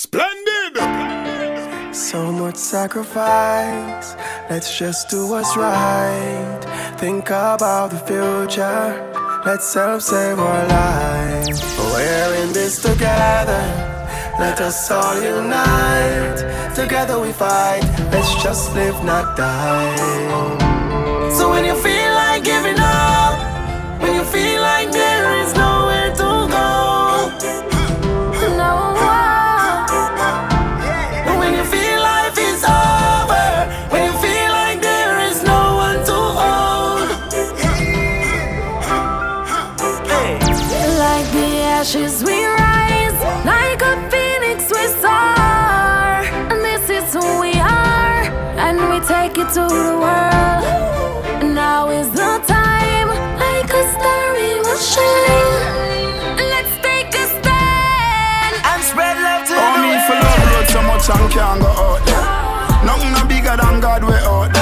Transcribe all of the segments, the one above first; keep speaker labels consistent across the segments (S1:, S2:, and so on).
S1: Splendid!
S2: So much sacrifice. Let's just do what's right. Think about the future. Let's help save our lives. We're in this together. Let us all unite. Together we fight. Let's just live, not die. So when you feel
S1: Oh, much and can't go out there. Nothing no bigger than God we out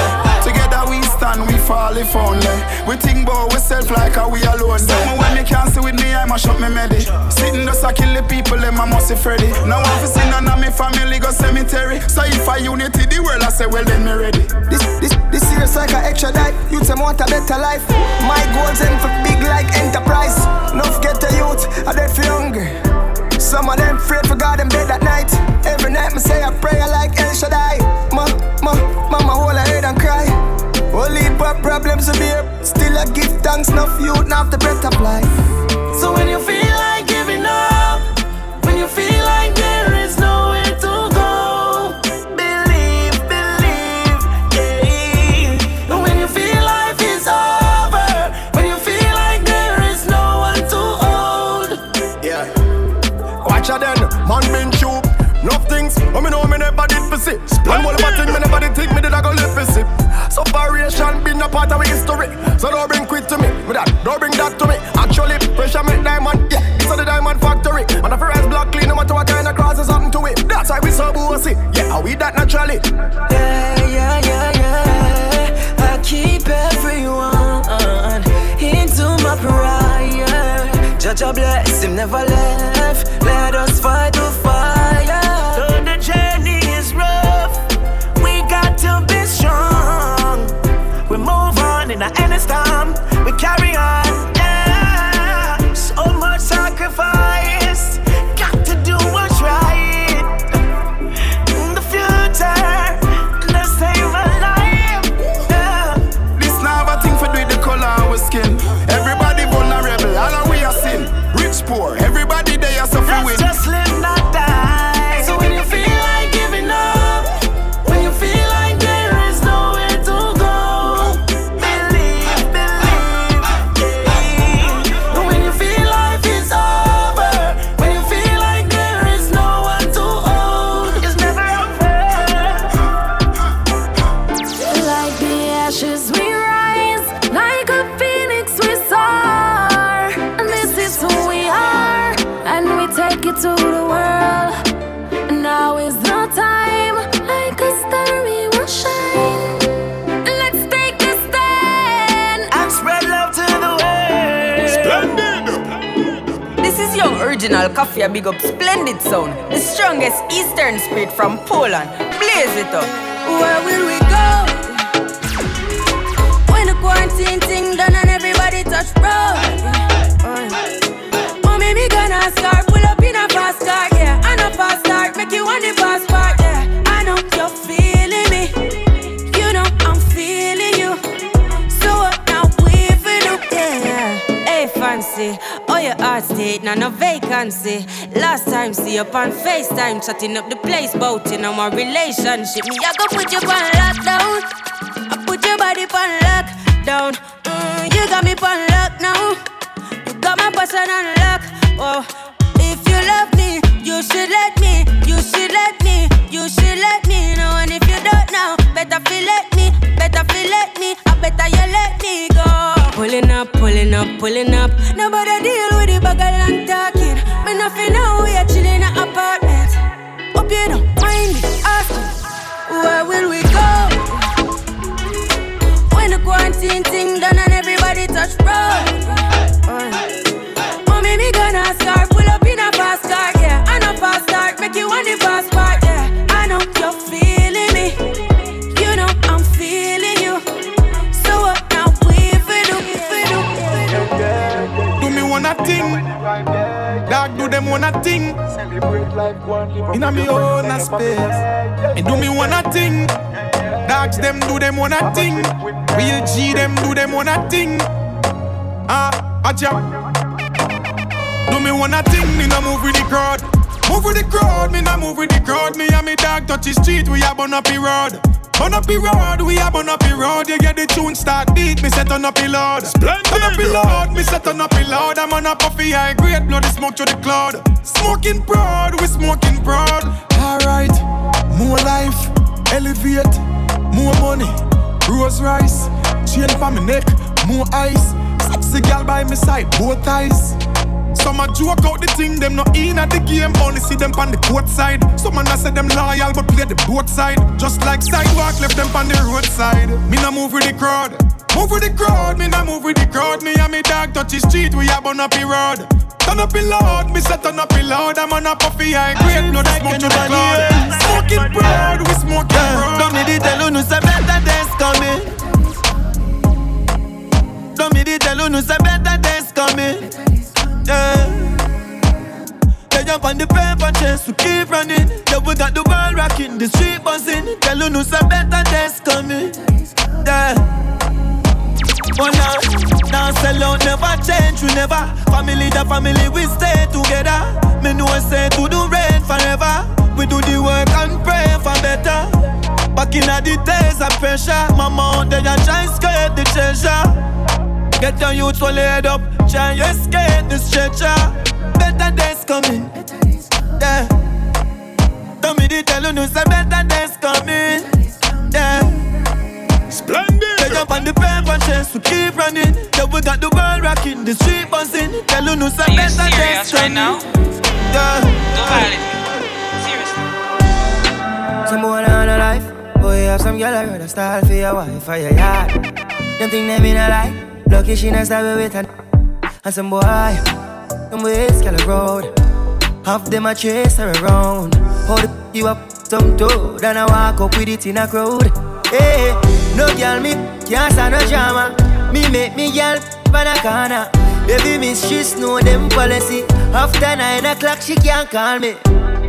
S1: fall if only. We think about ourselves like how we alone. Someone when me can't see with me, I must shut me melody. Sitting just a kill the people, them I must be Freddy. Now I'm for sin none of me family go cemetery. So if I unity the world, I say well then me ready.
S3: This, this, this year's like a extra life. Youth them want a better life. My goals end for big like enterprise. Enough get the youth, I dead for hungry. Some of them afraid for God them bed at night. Every night me say a prayer like El Shaddai. Ma, ma, mama hold her head and cry. Only but problems to bear. Still I give thanks, no youth, not the breath of life.
S2: So when you feel like giving up, when you feel like there is nowhere to go, believe, believe, yeah. And when you feel life is over, when you feel like there is no one to hold,
S3: Yeah. Watch out then, man been shoot. Enough things, but me know me never did for see. One more of thing, me never did think me did I go live for see. Separation been a part of history. So don't bring quit to me, with that, don't bring that to me. Actually, pressure make diamond, yeah. It's a the diamond factory. Man, if your black clean, no matter what kind of cross is something to it. That's why we so bossy. Yeah, how we that naturally.
S4: Yeah, yeah, yeah, yeah. I keep everyone into my prayer. Judge bless him, never left. Let us fight the fire.
S5: Original Koffee, a big up splendid sound. The strongest Eastern spirit from Poland. Blaze it up.
S6: Where will we go? When the quarantine thing done and everybody touch road. Oh, maybe gonna start pull up in a fast car, vacancy. Last time, see you on FaceTime, chatting up the place, bout know my relationship. Me, I go put you on lockdown. I put your body on lockdown. Mm, you got me on lock now. You got my person on lock. Oh, if you love me, you should let me. You should let me. You should let me know. And if you don't know, better feel let me. Better feel let me. Better you let me go. Pulling up, pulling up, pulling up. Nobody deal with the bag of long talking. Me nothing now. We are chilling in apartment. Hope you don't mind me asking. Where will we go? When the quarantine thing done In a
S7: me own space. And do me one a thing. Dogs them do them one a thing. Real G them do them one a thing. Ah, uh, acha. Do me one a thing, me no move with the crowd. Move with the crowd, me no move with the crowd. Me and me dog touch the street, we a burn up the road. Burn up the road, we a burn up the road. You get the tune start beat, me set on up the load. Splendid. Turn up the load, me set on up the load. I'm on a puffy high grade, bloody smoke to the cloud. Smoking proud, we smoking proud. Alright, more life, elevate, more money, rose rice, chain for me neck, more ice. Sexy girl by my side, both eyes. Some a joke out the thing, them not in at the game, only see them on the court side. Some a say them loyal, but play the both side. Just like sidewalk, left them on the roadside. Me not move with the crowd. Move with the crowd, me not move with the crowd. Me and me dog touch the street, we have on up the road. Turn up the loud, me say turn up the loud. I'm on a puffy high grade, blood smoke to the cloud. Smoking proud, we smoking proud.
S8: Don't need to tell you, no say better days coming. Don't need to tell you, no say better days coming. Yeah. They jump on the paper chase, we keep running. Yeah, we got the world rocking, the street buzzing. Tell you some better days coming. Yeah. But now, now sell out, never change, we never. Family, the family, we stay together. Me know I say to the rain forever. We do the work and pray for better. Back in the days of pressure, mama out there try scrape the treasure. Get your youth full head up, try and escape the stretcher. Better days coming. Yeah. Tell me the tell you no say better days coming. Yeah.
S7: Splendid.
S8: They jump on the paper chase, we keep running. Yeah, we got the world rocking, the street buzzing. Tell you no say
S9: Are you
S8: better days
S9: serious right now?
S8: Yeah.
S9: Don't violate me. Seriously.
S10: Some boy on a life. Boy, have some girl I rather style for your wife for your yard. Them think they mean a lie. Lucky she not stab with her. And some boy, them ways girl road. Half them a chase her around. Hold you up some toe, then I walk up with it in a crowd. Hey, no girl me can't stand no drama. Me make me girl pan a corner. Baby miss she know them policy. After nine o'clock she can't call me.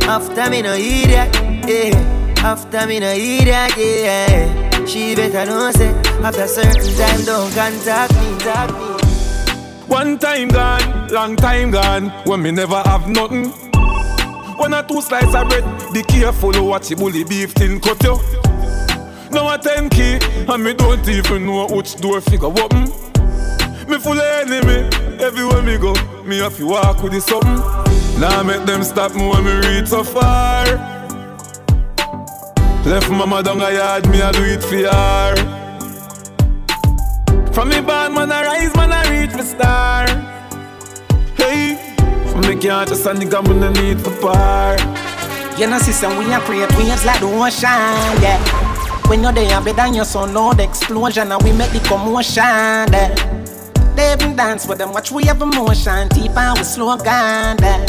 S10: After me no idiot, yeah. After me no idiot, yeah. She better know say after certain time don't contact me, contact me.
S7: One time gone, long time gone, when me never have nothing. One or two slices of bread, be careful what you bully beef tin cut you. Now a ten key, and me don't even know which door figure open. Me full of enemy, everywhere me go, me have to walk with the something. Now make them stop me when me reach so far. Left mama down a yard, me I do it for her. From me born, man I rise, man I reach for star. Hey, from me can't just a nigga, me no need for par.
S11: You know, sister, we are create waves like the ocean, yeah. When you're there, better your son, know the explosion, and we make the commotion, yeah. They even dance with them, watch we have emotion, deep and we slow down, yeah.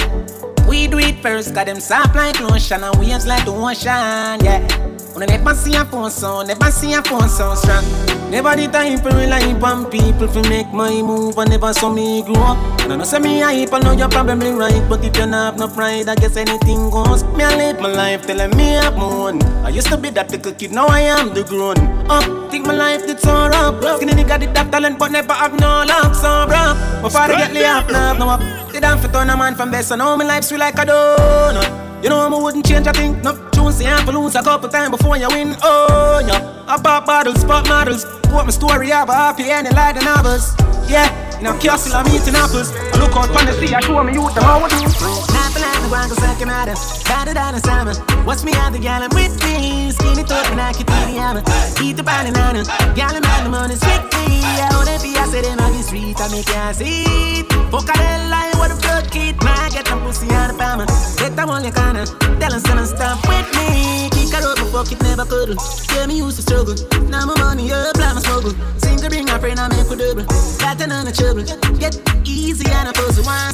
S11: We do it first, got them soft like lotion, and waves like the ocean, yeah. When I never see a phone sound, never see a phone sound strong. Never the time for rely on people to make my move, I never saw me grow up. And I know say me hype, I know you're probably right, but if you not have no pride, I guess anything goes. Me I live my life telling me I'm own. I used to be that little kid, now I am the grown up. Think my life did so rough. Skinny nigga did that talent, but never have no luck, so bro. My father get laid off, now no up. Did I fit on a man from best, so now my life sweet like a donut. You know I wouldn't change a thing. No tunes you have to lose a couple times before you win. Oh yeah, I pop bottles, pop models. Quote my story, I have a happy ending like the novels. Yeah, in a castle I'm eating apples. I look out from the sea, I show me youth them how I do. Like the go second a salmon. Watch me the gal I'm with me. Skinny and I can eat the hammer. Eat the banana. Gal I'm on the money strictly. I want it I say them on the street, I make you see. A hell line, what the fuck kid. Man, get them pussy on the palm. Get them on your corner. Tell stuff with me. Kick her up, fuck it never could. Yeah, me used to struggle. Now my money up, like my struggle. Sing to bring a friend, I make a double. Got of trouble. Get easy and a puzzle. One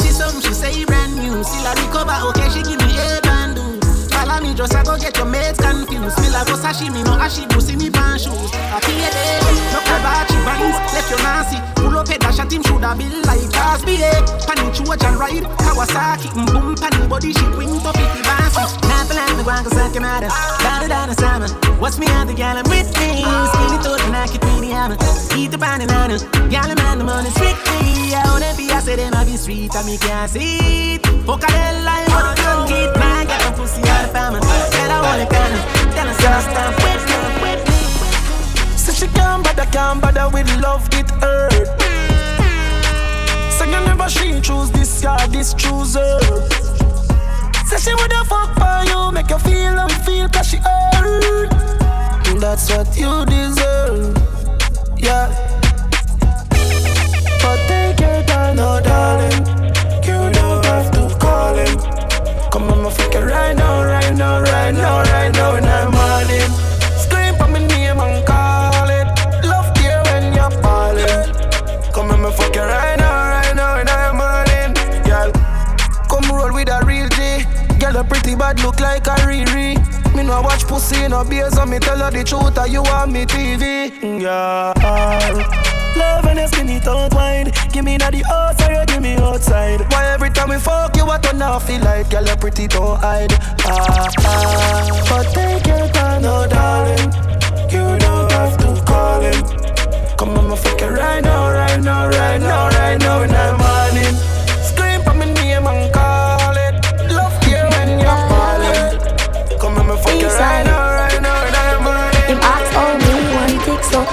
S11: follow I go get your mates confused. Me like go sashimi, no ashibu, see me pan shoes. I feel it, no kabachi vines, left your nasty. Pull up head, dash at him, shoulda be like Cosby, eh. Panny Trojan ride, Kawasaki, mm, boom, panny body, she wing to 50 bouncy. Not the land, the I can matter. Better than a salmon. What's me at the gal, I'm with me. Skinny to the knock it, really hammer. Eat the banana, gal, man, the money, strictly. I wanna be, I say, them, I be sweet, and me can't see it. A I want to get my the pussy out of family. Said I it.
S8: So she can't can't love. So you never choose. Say she woulda for you, make you feel you she. That's what you deserve, yeah. But take no darling. You don't have to call him. Come on, my right now, now, right now, right now, in the morning. Scream for my name and call it. Love you when you're falling. Come on, my fucking right now, right now, in the morning. Girl, come roll with a real G. Girl, a pretty bad look like a Riri. Me no watch pussy no beers, so me tell her the truth, or you want me TV. Mm, yeah. Love when you spin it out wide. Give me na the outside, you give me outside. Why every time we fuck you, I turn off feel like girl, you pretty don't hide. Ah ah. But take your time, no darling. You don't have to call him. Come on, my fucking right now, right now, right now, right now in the morning. Scream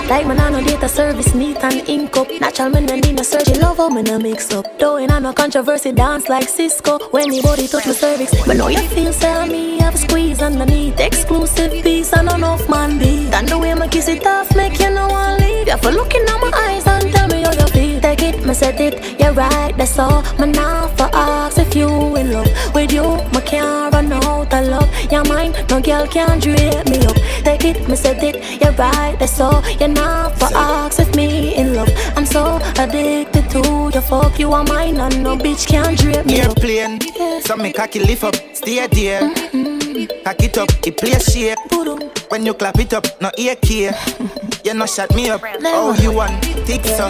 S12: Like man I no data service neat and ink up. Natural man no need no surgery Love how me no mix up. Though in a no controversy dance like Cisco. When the body touch my cervix But know you feel say me. I have a squeeze underneath Exclusive piece and enough man be. And the way me kiss it off make you no one leave. You for looking at my eyes and tell me how you feel. Take it, me said it, you're right, that's all. Me now for ask if you in love With you, me can't run out of love. You're mine, no girl can drape me up. Take it, me said it, you're right, that's all. You're not for if me in love I'm so addicted to you, fuck you are mine And no bitch can drape me up
S13: Airplane, so me cocky lift up, stay there. Mm-hmm. Cock it up, it play shape. When you clap it up, no ear care. You no shut me up. Oh, you want thick so?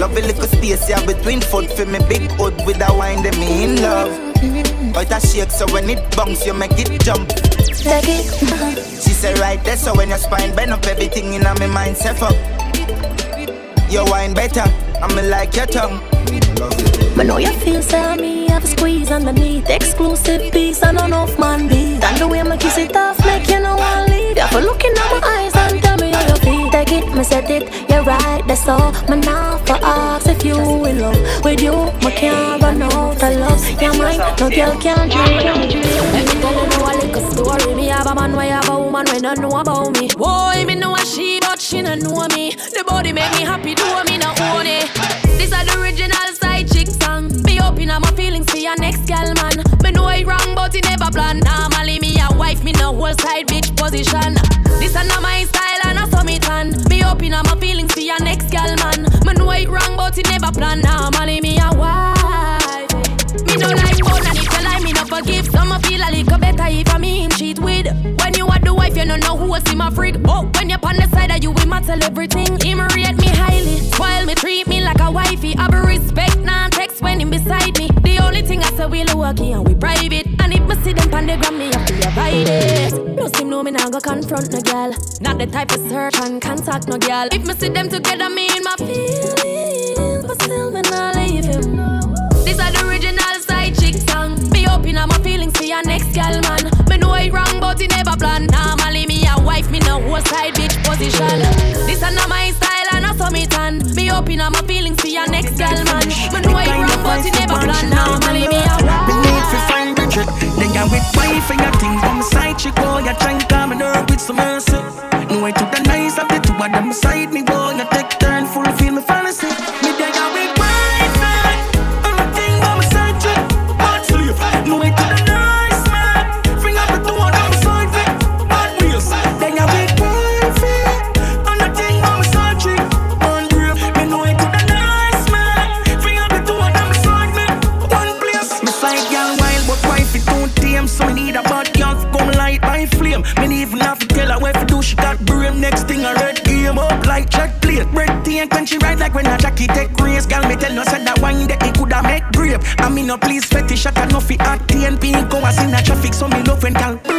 S13: Love a little space yeah between foot for me big hood with a wine me in love. Mm-hmm. But that shake so when it bounce you make it jump.
S12: Take it,
S13: She said right there so when your spine bend up everything in my mind set up. Your wine better, I'm like your tongue.
S12: But know you feel say me have a squeeze underneath. Exclusive piece and enough man beat. And the way me kiss it off make you no one leave. You for looking at my eyes and tell me how you feel. Take it, me said it, you're right, that's all. Me now for ask if you in love With you, me can't run out of love. You're mine, no girl can dream
S4: don't know about me. Boy, me know a she, but she don't know me. The body make me happy, do me not own it. This are the original side chick song. Be open up my feelings for your next gal man. Me know it wrong, but it never plan. Normally me a wife, me no whole side bitch position. This are not my style and I saw me tan. Me open up my feelings for your next gal man. Me know it wrong, but it never plan. Normally me a wife. Me no like fun and if you lie, me no forgive. Don't know who was in my freak. Oh, when you're on the side of you, we tell everything. Him rate me highly, while me treat me like a wifey. I be respect, nah text when him beside me. The only thing I say we low key and we private. And if me see them on the gram, me have to avoid it. No seem know me nah go confront no girl. Not the type of search and contact no girl. If me see them together, me in my feelings, but still me nah leave him. This are the original up my feelings for your next gal man. Me know it wrong, but it never plan. Normally me a wife, me no whole side bitch position. This are not my style and I saw me tan. Me up my feelings for your next gal man. Me know it wrong, but it never plan. Normally me a wife.
S8: Me need to find trick. Then you with wife and your thing. Come side chick, boy, you try and calm me nerve with some mercy. No way to the nice of the two of them side me, boy.
S14: Tell no said that wine that he coulda make grape. I mean no please fetish and no fi act TNP go as in a traffic so me love when girl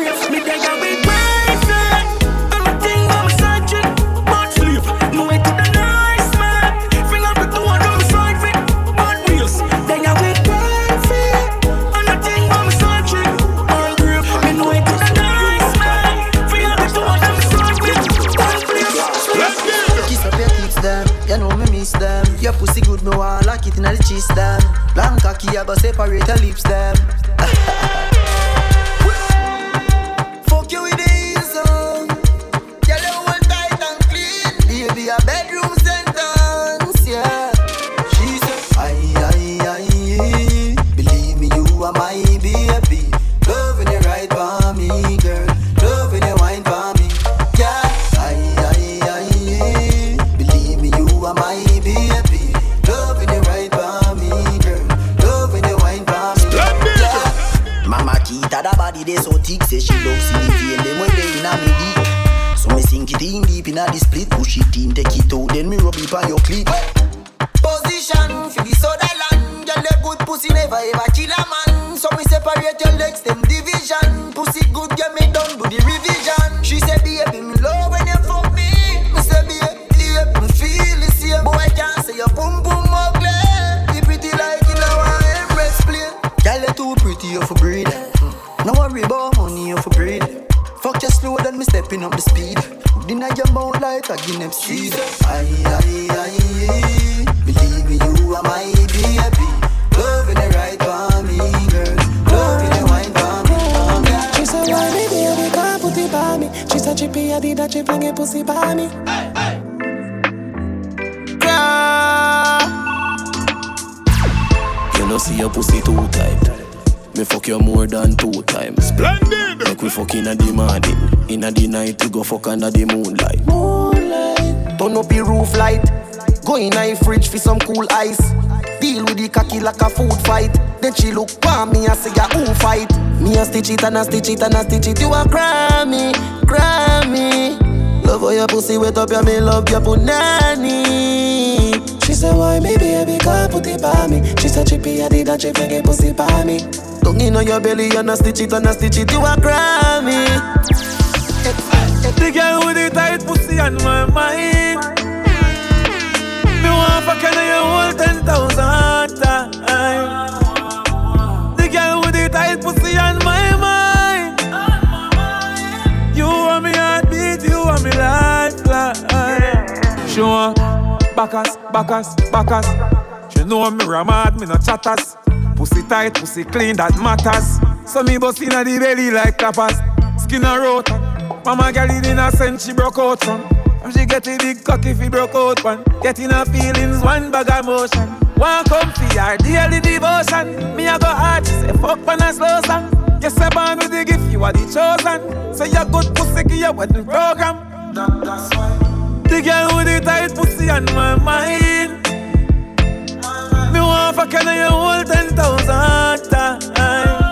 S15: I go separate your lips, them. Mouth like a Guinness seed. Aye, aye, aye. Believe me, you are my baby. Loving the right for me, girl. Loving the wine for me.
S2: She said, why me baby can't put it by me? She said, Chippy, I did that, she fling it pussy by me.
S14: You know see your pussy too tight. Me fuck you more than two times. Splendid. Make we fuck inna the morning. Inna the night we go fuck under the moonlight.
S2: Moonlight.
S14: Turn up roof light. Go in a fridge for some cool ice. Deal with the cocky like a food fight. Then she look for me and say, "Ya who fight?" Me a stitch it and a stitch it and a stitch it. You a Grammy, Grammy. Love how your pussy wet up, yeah me love your punani.
S2: She said, why me baby can't put it by me? She said, Chippy, I did that, she it pussy by me.
S14: Tongue in on your belly and a stitch it and a stitch it. You a Grammy.
S16: The girl with the tight pussy on my mind. Want and you hold ten thousand times. The girl with the tight pussy on my mind. You want me heartbeat, you want me lifeline. She want backus, backus, backus. She know me ramad, me no chatters. Pussy tight, pussy clean, that matters. So me bust inna the belly like tapas. Skin a rot. Mama girl in innocent, she broke out from. And she get a big cock if he broke out one. Getting her feelings, one bag of motion. One come for her daily devotion. Me a go hard, she say fuck on a slow song. Yes, I born with the gift, you are the chosen. So you good pussy, give your wedding program. That, that's why. The girl with the tight pussy on my mind. Me want fuck and you hold ten thousand times.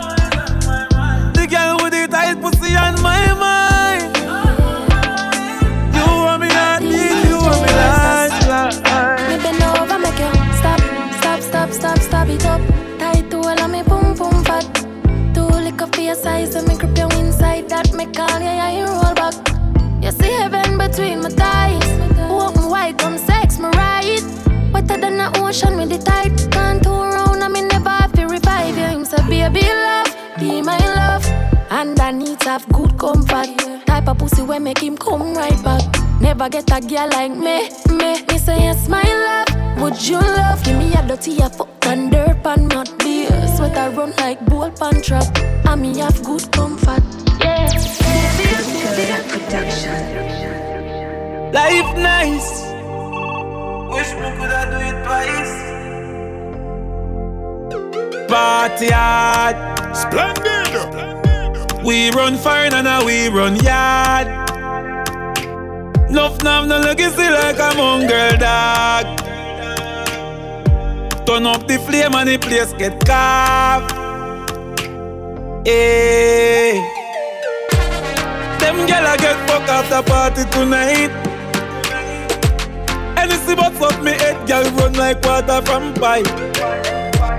S4: Ocean with the. Can't turn around, and me never have to revive you. Him say, baby, love, be my love. And I need have good comfort. Type of pussy where make him come right back. Never get a girl like me, me. Me say yes, my love. Would you love? Give me a dirty a fuck and dirt pan mud beer. Sweat I run like bull pan trap. And me have good comfort. Yeah.
S16: Life nice. Wish me coulda do it twice. Party hard, splendid. We run fine and now we run yard. Nuff nav no legacy like a mongrel dog. Turn up the flame and the place get carved. Hey. Them gyal a get fuck after party tonight. Anything but fuck me head, gyal run like water from pipe.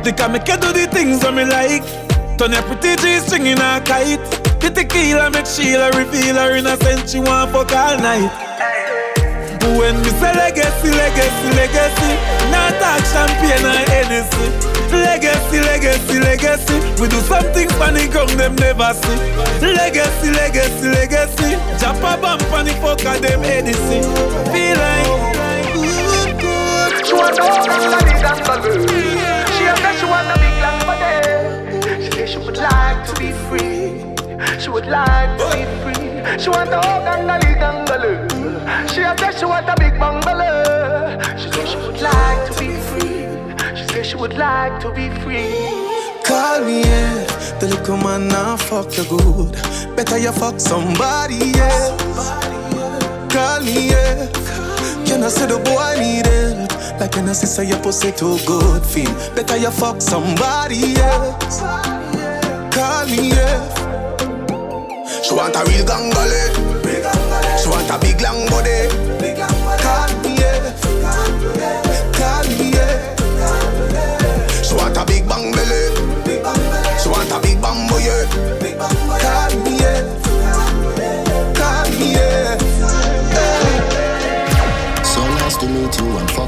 S16: They can make you do the things that me like. Turn your pretty G string in a kite. The tequila make Sheila reveal her innocence. She want fuck all night. When me say legacy, legacy, legacy, not talk champagne or Hennessy. Legacy, legacy, legacy. We do something funny, ground them never see. Legacy, legacy, legacy. Jump a bump on the fuck of them Edison. Feel like.
S15: She want gang of the dangle. She a say she want a big long body. She say she would like to be free. She would like to be free. She want the whole gang of the dangle. She a say she want a big bungalow. She say she would like to be free. She say she would like to be free.
S8: Call me, yeah. The little man now fuck you good. Better you fuck somebody else. Call me, yeah. Can I say the boy need help? Like when I say your pussy too good feel. Better you fuck somebody else. Call me, yeah.
S17: She want a real gangale. She want a big long body.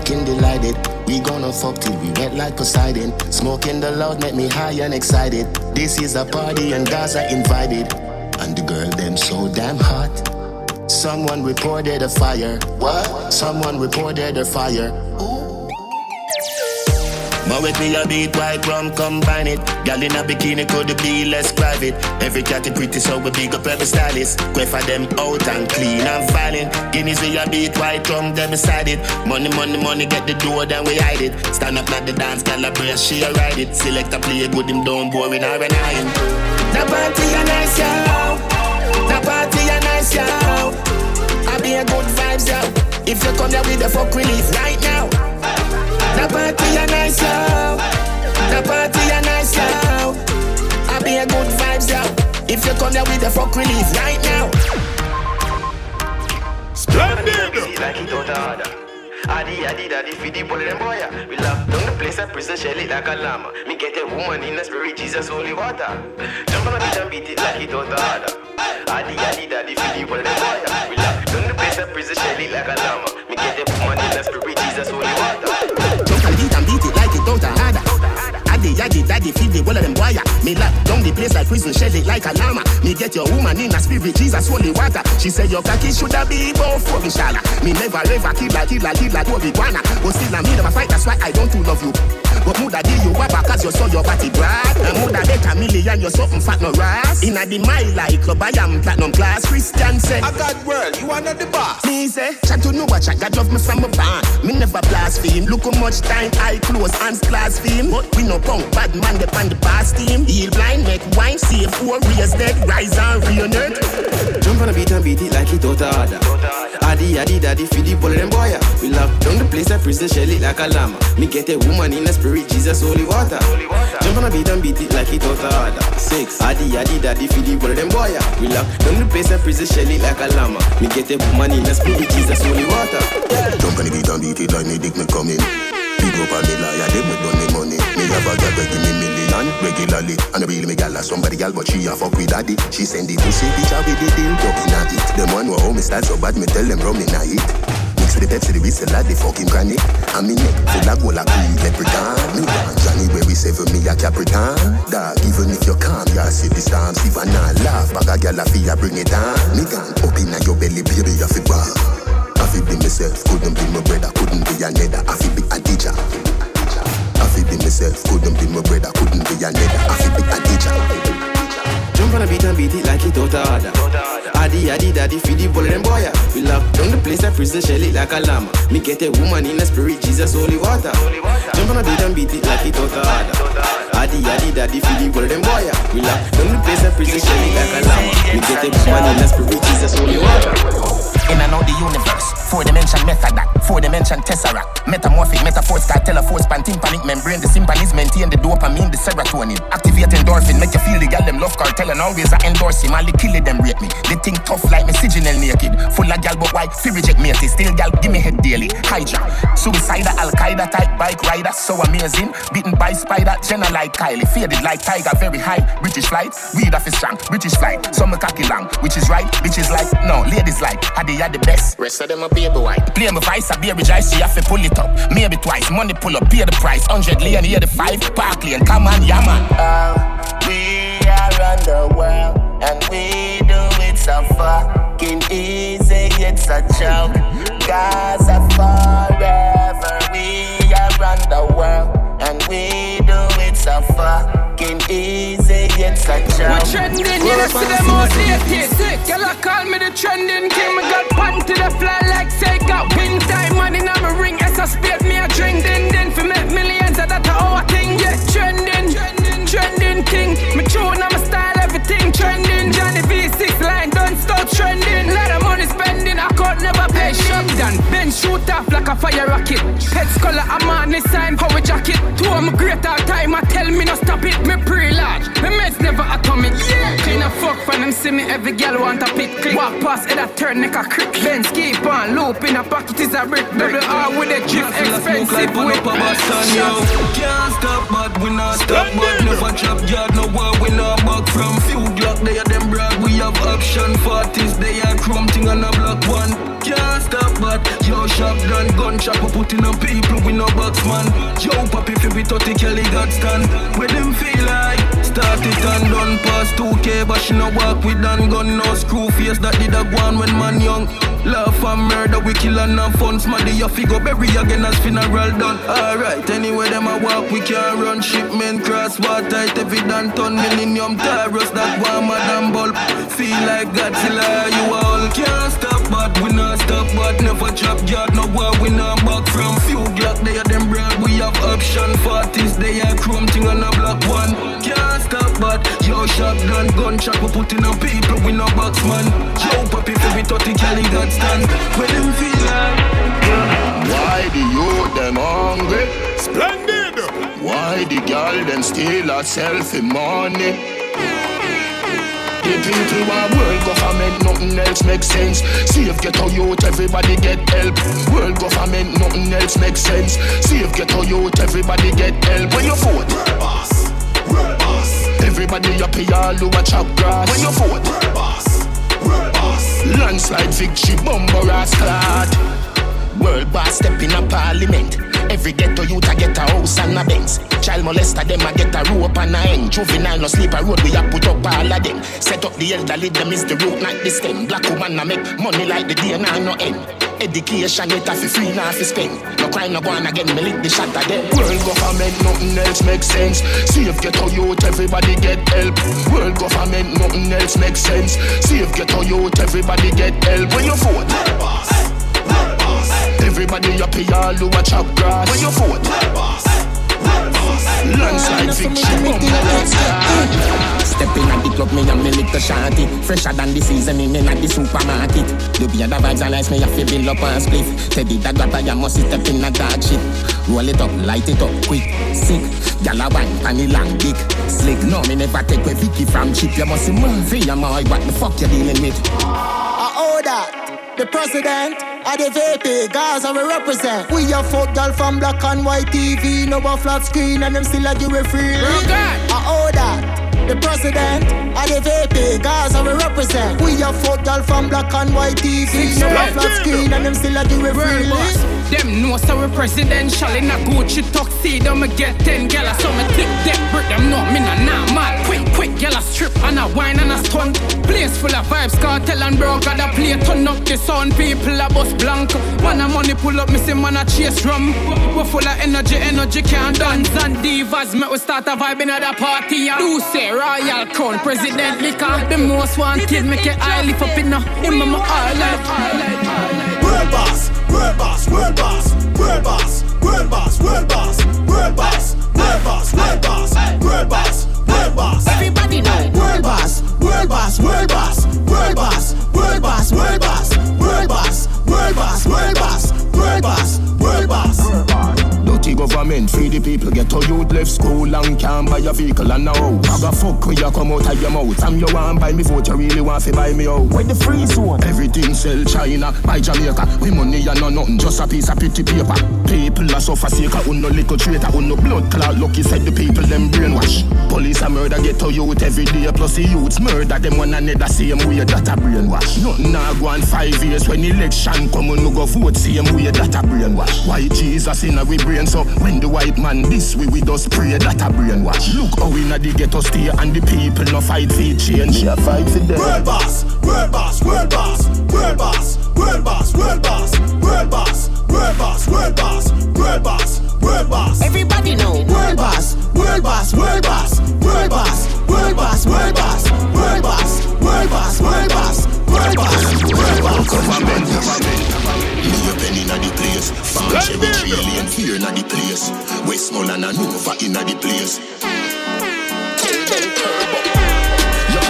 S18: Fucking delighted. We gonna fuck till we wet like Poseidon. Smoking the loud make me high and excited. This is a party and guys are invited. And the girl them so damn hot. Someone reported a fire. What? Someone reported a fire. But with me a beat white rum combine it. Girl in a bikini could be less private. Every cat is pretty so we big up every stylist. Go for them out and clean and violent. Guineas we a beat white rum them beside it. Money money money get the door then we hide it. Stand up not the dance girl a brace she a ride it. Select a play good him don't boring her and iron The party a nice yo. The party a nice yo. I be a good vibes yo. If you come here with the fuck release right now the party a nice yo. The party a nice yo. I be a good vibes yo. If you come here with the fuck release right now.
S14: Splendid. Adi, adi, daddy, feed the bullet and boy. We love down the place and prison shell it like a llama. Me get a woman in the spirit, Jesus, holy water. Jump on a beat and beat it like it out of order. Adi, adi, daddy, feed the bullet and boy. We love down the place and prison shell it like a llama. Me get a woman in the spirit, Jesus, holy water.
S18: Jump and beat and beat it like it out of order. Addy, addy, daddy, feed the wall of them wire. Me lock down the place like prison, shell it like a llama. Me get your woman in a spirit, Jesus, holy water. She say your cocky shoulda be both for inshallah. Me never ever kill like, kill like, kill like Kobe Guana. But still, I me never fight, that's why I don't too love you. But muda give you wapa cause you saw your body brag And muda bet a million you something fat no ras. Inna the mile like club I am platinum class. Christian say
S17: I got world, you are not the boss?
S18: Me say, chat to know what chat God love me from a band Me never blaspheme. Look how much time I close hands blaspheme. But we no punk bad man dep on the past team. Heal blind make wine save four raise dead. Rise and reunite
S14: Jump on a beat and beat it like it out of order. Addy, addy, daddy, feed the bullet and boy. We love down the place and prison shell it like a llama. Me get a woman in the spirit, Jesus, holy water. Jump on a beat and beat it like it out of order. Six, addy, addy, daddy, feed the bullet and boy. We love down the place and prison shell it like a llama. Me get a woman in the spirit, Jesus, holy water.
S18: Jump on the beat and beat it like me dick me coming Big up on the liar, them with done me money Me have a girl give me million regularly And I really me gal a somebody gal but she a fuck with daddy She send the pussy picture with the deal talking at it Them one who hold me style so bad me tell them run me na it With the Pepsi, the whistle like the fucking granny And me neck full of gold like queen leprechaun Me want Johnny where we for me a Capricorn Dog, even if you calm, you see the storms If I laugh, bag a gal a feel bring it on Me gone up in your belly, baby, you fi wow I fi be myself, couldn't be my brother, couldn't be another. I fi be a teacher. I fi be myself, couldn't be my brother, couldn't be another. I fi be a teacher.
S14: Jump on a beat and beat it like it out. Addy, addy, daddy, feed the bullet and boy. We love down the place and prison shell it like a llama. Me get a woman in the spirit, Jesus, holy water. Jump on a beat and beat it like it out of. Addy, addy, daddy, feed the bullet and boy. We love down the place and prison shell it like a llama. Me get a woman in the spirit, Jesus, holy water.
S18: In and out the universe. Four dimension method that. Four dimension tesseract. Metamorphic metaphors got telephores pan tympanic membrane. The symphonies maintain the dopamine, the serotonin. Activate endorphin, make you feel the gal them love cartel and always I endorse him. The kill them rate me. They think
S19: tough like me siginal naked. Full of gal but why? Fi reject me Still gal give me head daily. Hydra, suicide, Al Qaeda type bike rider. So amazing. Beaten by spider, Jenna like Kylie. Faded like tiger, very high. British flight, weed off is strong. British flight, some cocky long. Which is right, bitches like, no, ladies like. Had they had the best. Rest of them a baby white. Play my vice, a baby so you have to pull it up. Maybe twice, money pull up, pay the price. 100 lane, hear the five. Park lane, come on, yeah man.
S20: Uh, we are on the world, and we do it so fucking easy, it's a joke. Gaza forever, we are on the world, and we do it so fucking easy, it's a joke.
S21: We trending, you know, see them all Sick, girl, I call me the trending king. Me got pan to the fly like say got wing time money in my ring. As I spit me a drink, then then for make millions of that our thing. Yeah, trending, trending king. Me tune, I'm pay. Shut down, Ben shoot off like a fire rocket. Pets color, I'm on this sign, power jacket. Two of my great all time, I tell me no stop it. Me pre-large, me meds never atomic. Yeah, clean a fuck for them see me, every girl want a pick. Click. Walk past it, I turn neck a crick. Benz keep on, loop in a pocket is a brick. Double R with a drip, expensive whip.
S22: Can't stop, but we not stop, but never drop yard. No war, we not back from few Glock. They are we have option. Forties, they are chrome thing on a block one. Can't stop, but done, gun chop, we putting on people, we no box man. Yo papi fi we 30 Kelly got stand. Where them feel like start it and done past 2K, but she no walk with done gun, no screw face that did a go on when man young. Laugh and murder, we kill and have fun. Smaddy, you figure bury again as funeral done. Alright, anyway, them a walk, we can run. Shipment cross water, it evident ton millennium tyrus that one madam bulb. Feel like Godzilla, you all can't stop, but we not stop, but never drop yard. No war, we not back from few Glock. They are them broad, we have option. 40s, they are chrome thing on a block one. Can't stop, but yo shotgun, gun shot, we putting on people, we no box man. Yo papi, fi we 30 Kelly got stand. Where them feel like?
S18: Why the youth them hungry?
S23: Splendid.
S18: Why the girl them steal a selfie money? The people want world government, nothing else makes sense. Save ghetto youth, everybody get help. World government, nothing else makes sense. Save ghetto youth, everybody get help. When you vote, world boss, world boss. Everybody up here, all who a chop grass. When you vote, world boss, world boss. Landslide victory, bumper ass clot. World boss step in a parliament. Every ghetto youth a get a house and a Benz. Child molester them a get a rope and a end. Juvenile no sleep a road we a put up all of them. Set up the elderly them is the root not the stem. Black woman a make money like the day now no end. Education it a fi free now fi spend. No crime no go on again me lick the shot of them. World government nothing else makes sense. Save ghetto youth everybody get help. World government nothing else makes sense. Save ghetto youth everybody get help. When you vote. boss. Everybody up here, all who a chop grass. When you vote, landslide fiction,
S19: Step in at the club, me and me lick the shanty Fresher than the seasoning in at the supermarket. The beer the vibes and lights me have to build up and split. Teddy the grabber, you must step in a dark shit. Roll it up, light it up, quick, sick. Gyal a wine, panny long, dick, slick. No, me never take away Vicky from chip You must see movie, you my what the fuck you dealing with.
S24: I order the president of the VP, Gaza we represent. We a fuck girl from black and white TV, no a flat screen, and them still a give it free. I order the president of the VP, Gaza we represent. We a fuck girl from black and white TV, no a flat screen, and them still a give it free.
S21: Them know so we presidential in a Gucci tuxedo. Me get ten gala, so me tip that brick. Them know me nah nah mad. Quick, quick, gala strip and a wine and a stunt. Place full of vibes, cartel and bro got a play turn up the sound. People a bus blank. Man a money pull up, me say man a chase rum. We full of energy, energy can't dance and divas. Me we start a vibe in the party. And do say royal crown, president liquor. The most wanted, make it eye lift up in a my all life.
S25: World boss, world boss, world boss, world boss, world boss, world boss, world boss, world boss, world boss, world boss, world boss.
S24: Everybody know
S25: World boss, world boss, world boss, world boss, world boss, world boss, world boss, world boss, world boss, world boss, world boss.
S18: Dirty government, free free the people. Get to youth left school and can't buy a vehicle and now. I got fuck when you come out of your mouth. I'm you want buy me vote, you really want to buy me out. Where the free zone? Everything sell China, buy Jamaica. We money and no nothing, just a piece of pretty paper. People are suffer sake of no little traitor, no blood clot. Lucky said the people them brainwash. Police a murder get to youth every day, plus the youths murder them one another same way that a brainwash. Nothing nah go on five years when election come on no go vote same way that a brainwash. Why Jesus in our brain so when the white man this way we just pray that a brainwash. Look how we na the ghetto stay and the people no fight for change. Me a fight for them.
S25: World boss, world boss, world boss, world boss, world boss, world boss, world boss, world boss, world boss, world boss, world boss.
S26: Everybody know
S25: world boss, world boss, world boss, world boss, world boss, world boss, world boss, world boss, world boss, world boss, world boss.
S18: Government, government. Me a penny inna the place. Farm Chevy Trillion fear inna the place. Westmoreland and Nova inna the place.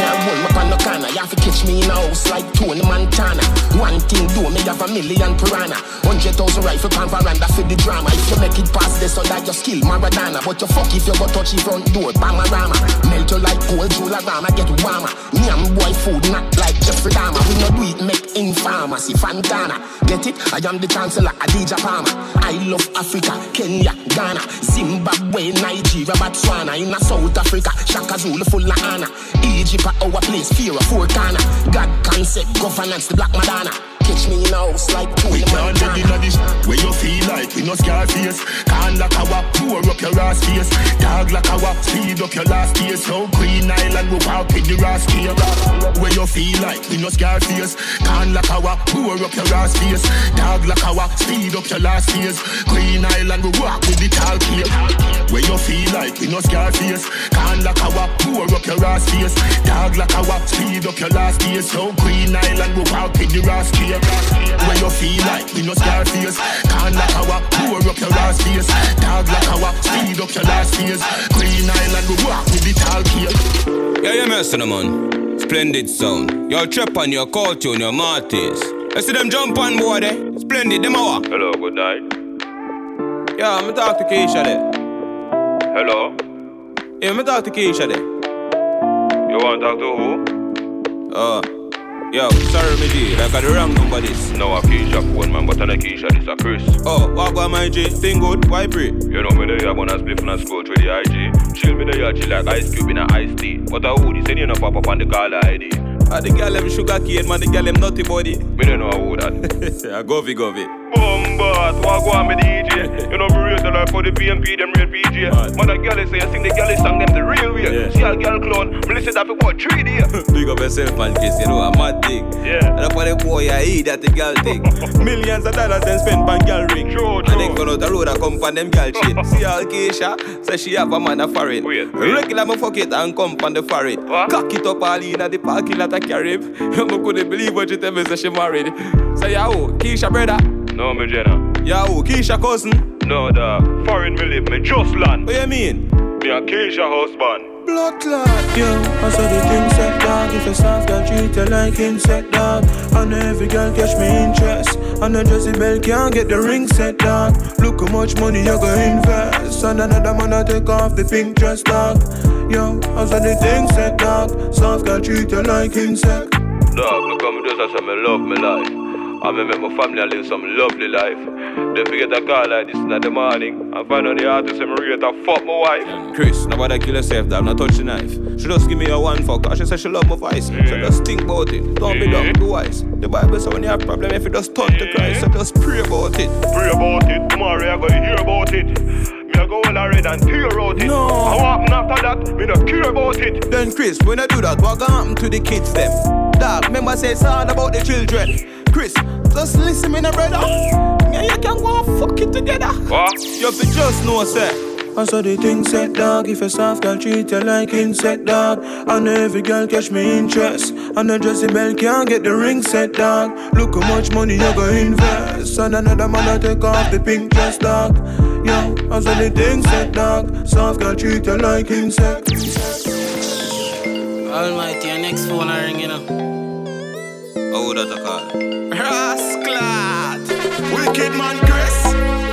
S19: You can't hold me on no corner. You have to catch me in a house like Tony Montana. One thing do me have a million piranha. Hundred thousand rifle pan veranda for the drama. If you make it past this, so that your skill Maradona. But you fuck if you go touch the front door, Panorama. Melt you like gold, Jularama, get warmer. Me and boy food not like Jeffrey Dahmer. We no do it, make in pharmacy, Fontana. Get it? I am the chancellor, Adidja Palmer. I love Africa, Kenya, Ghana, Zimbabwe, Nigeria, Botswana. In South Africa, Shaka Zulu full of honor. Egypt, Oh, our place, fear of four corner. God concept, governance, the Black Madonna. Catch me in a house like
S18: We
S19: Tony
S18: can't
S19: Montana.
S18: inna this where you feel like we no scar face. Can't lock our pour up your ass face. Dog like our speed up your last days. So Queen Island we walk with the ass gear. Where you feel like we no scar face. Can't lock our pour up your ass face. Dog like our speed up your last days. Queen Island we walk with the tall gear. Where you feel like we no scar face. Can't lock our pour up your ass face. Dog like our speed up your last days. So Queen Island we walk with the ass gear. Where you feel like we no scar face. Can't lock our pour up your ass face. Dog like our speed up your last days. Queen Island we walk with the tall gear.
S27: Yeah, you messing them on. Splendid sound. Your trip on your culture and your Martis. I see them jump on board eh? Splendid, them hour.
S28: Hello, good night.
S27: Yeah, I'm talk to Keisha there.
S28: Hello,
S27: Yeah, I'm talk to Keisha there.
S28: you want to talk to who?
S27: Uh, yo, sorry, me G. Like, I the wrong number this.
S28: No, a Keisha phone, man, but I know Keisha, this is a Chris.
S27: Oh, what about my G? Thing good? Why pray?
S28: You know me there, when I split and scroll through the IG. Chill me there, chill like ice cube in a iced tea. But I would, send you no pop up on the caller ID.
S27: Ah, the girl them sugar cane, man. The girl them nutty body.
S28: Me don't know who that.
S27: yeah, govy, govy.
S28: Bombard, what go on me DJ? You know me raise the life for the PMP, them real PJ. Girl is say, I sing the is song them the real way.
S27: Yeah.
S28: See a girl clone, me listen that for what, three days.
S27: Big up yourself, man, kiss. You know, a mad thing.
S28: Yeah.
S27: And on the boy, I eat that the girl thing. Millions of dollars them spend on girl ring.
S28: True,
S27: And then go out the road and come on them girl chain. See how Keisha say she have a man a foreign. Regular me fuck it and come on the foreign. Cock it up all in at the parking lot of Carib. You couldn't believe what you tell me say she married. Say, yo, Keisha brother.
S28: No, me Jenna.
S27: Yo, Keisha cousin.
S28: No, dog. Foreign me live, me just land.
S27: What you mean?
S28: Me a Keisha husband.
S27: Blood clot.
S7: Yo, I saw the thing set dog If a soft girl treat you like insect dog And every girl catch me interest And a Jezebel can't get the ring set dog Look how much money you go invest And another man I take off the pink dress dog Yo, I saw the thing set dog Soft girl treat you like insect
S28: Dog, look how me just I say me love me life. I me make my family and live some lovely life. Don't forget a call like this in the morning. I find out the artist and me rate a fuck my wife.
S27: Chris, nobody kill herself, dog. Not touch the knife. She just give me a one fuck. And she say she love my voice. So just think about it. Don't be dumb, be wise. The Bible say when you have problem, if you just turn to Christ, so just pray about it.
S28: Pray about it. Tomorrow I gonna hear about it. Me I go all red and tear out it.
S27: No.
S28: I happen after that? Me not care about it.
S27: Then Chris, when I do that, what gonna happen to the kids them? Dog, remember say it's all about the children. Chris, just listen me, now, brother. Me and you can go and fuck it together.
S28: What?
S27: You have to just know, sir.
S7: I saw the thing set dog If a soft girl treat you like insect dog And every girl catch me interest And a Jezebel can't get the ring set dog Look how much money you go invest And another man I take off the pink dress dog Yo, I saw the thing set dog Soft girl treat you like insect
S29: Almighty, your next phone I ring, you know.
S27: Oh, that a call.
S8: Rascalad. Wicked man, Chris.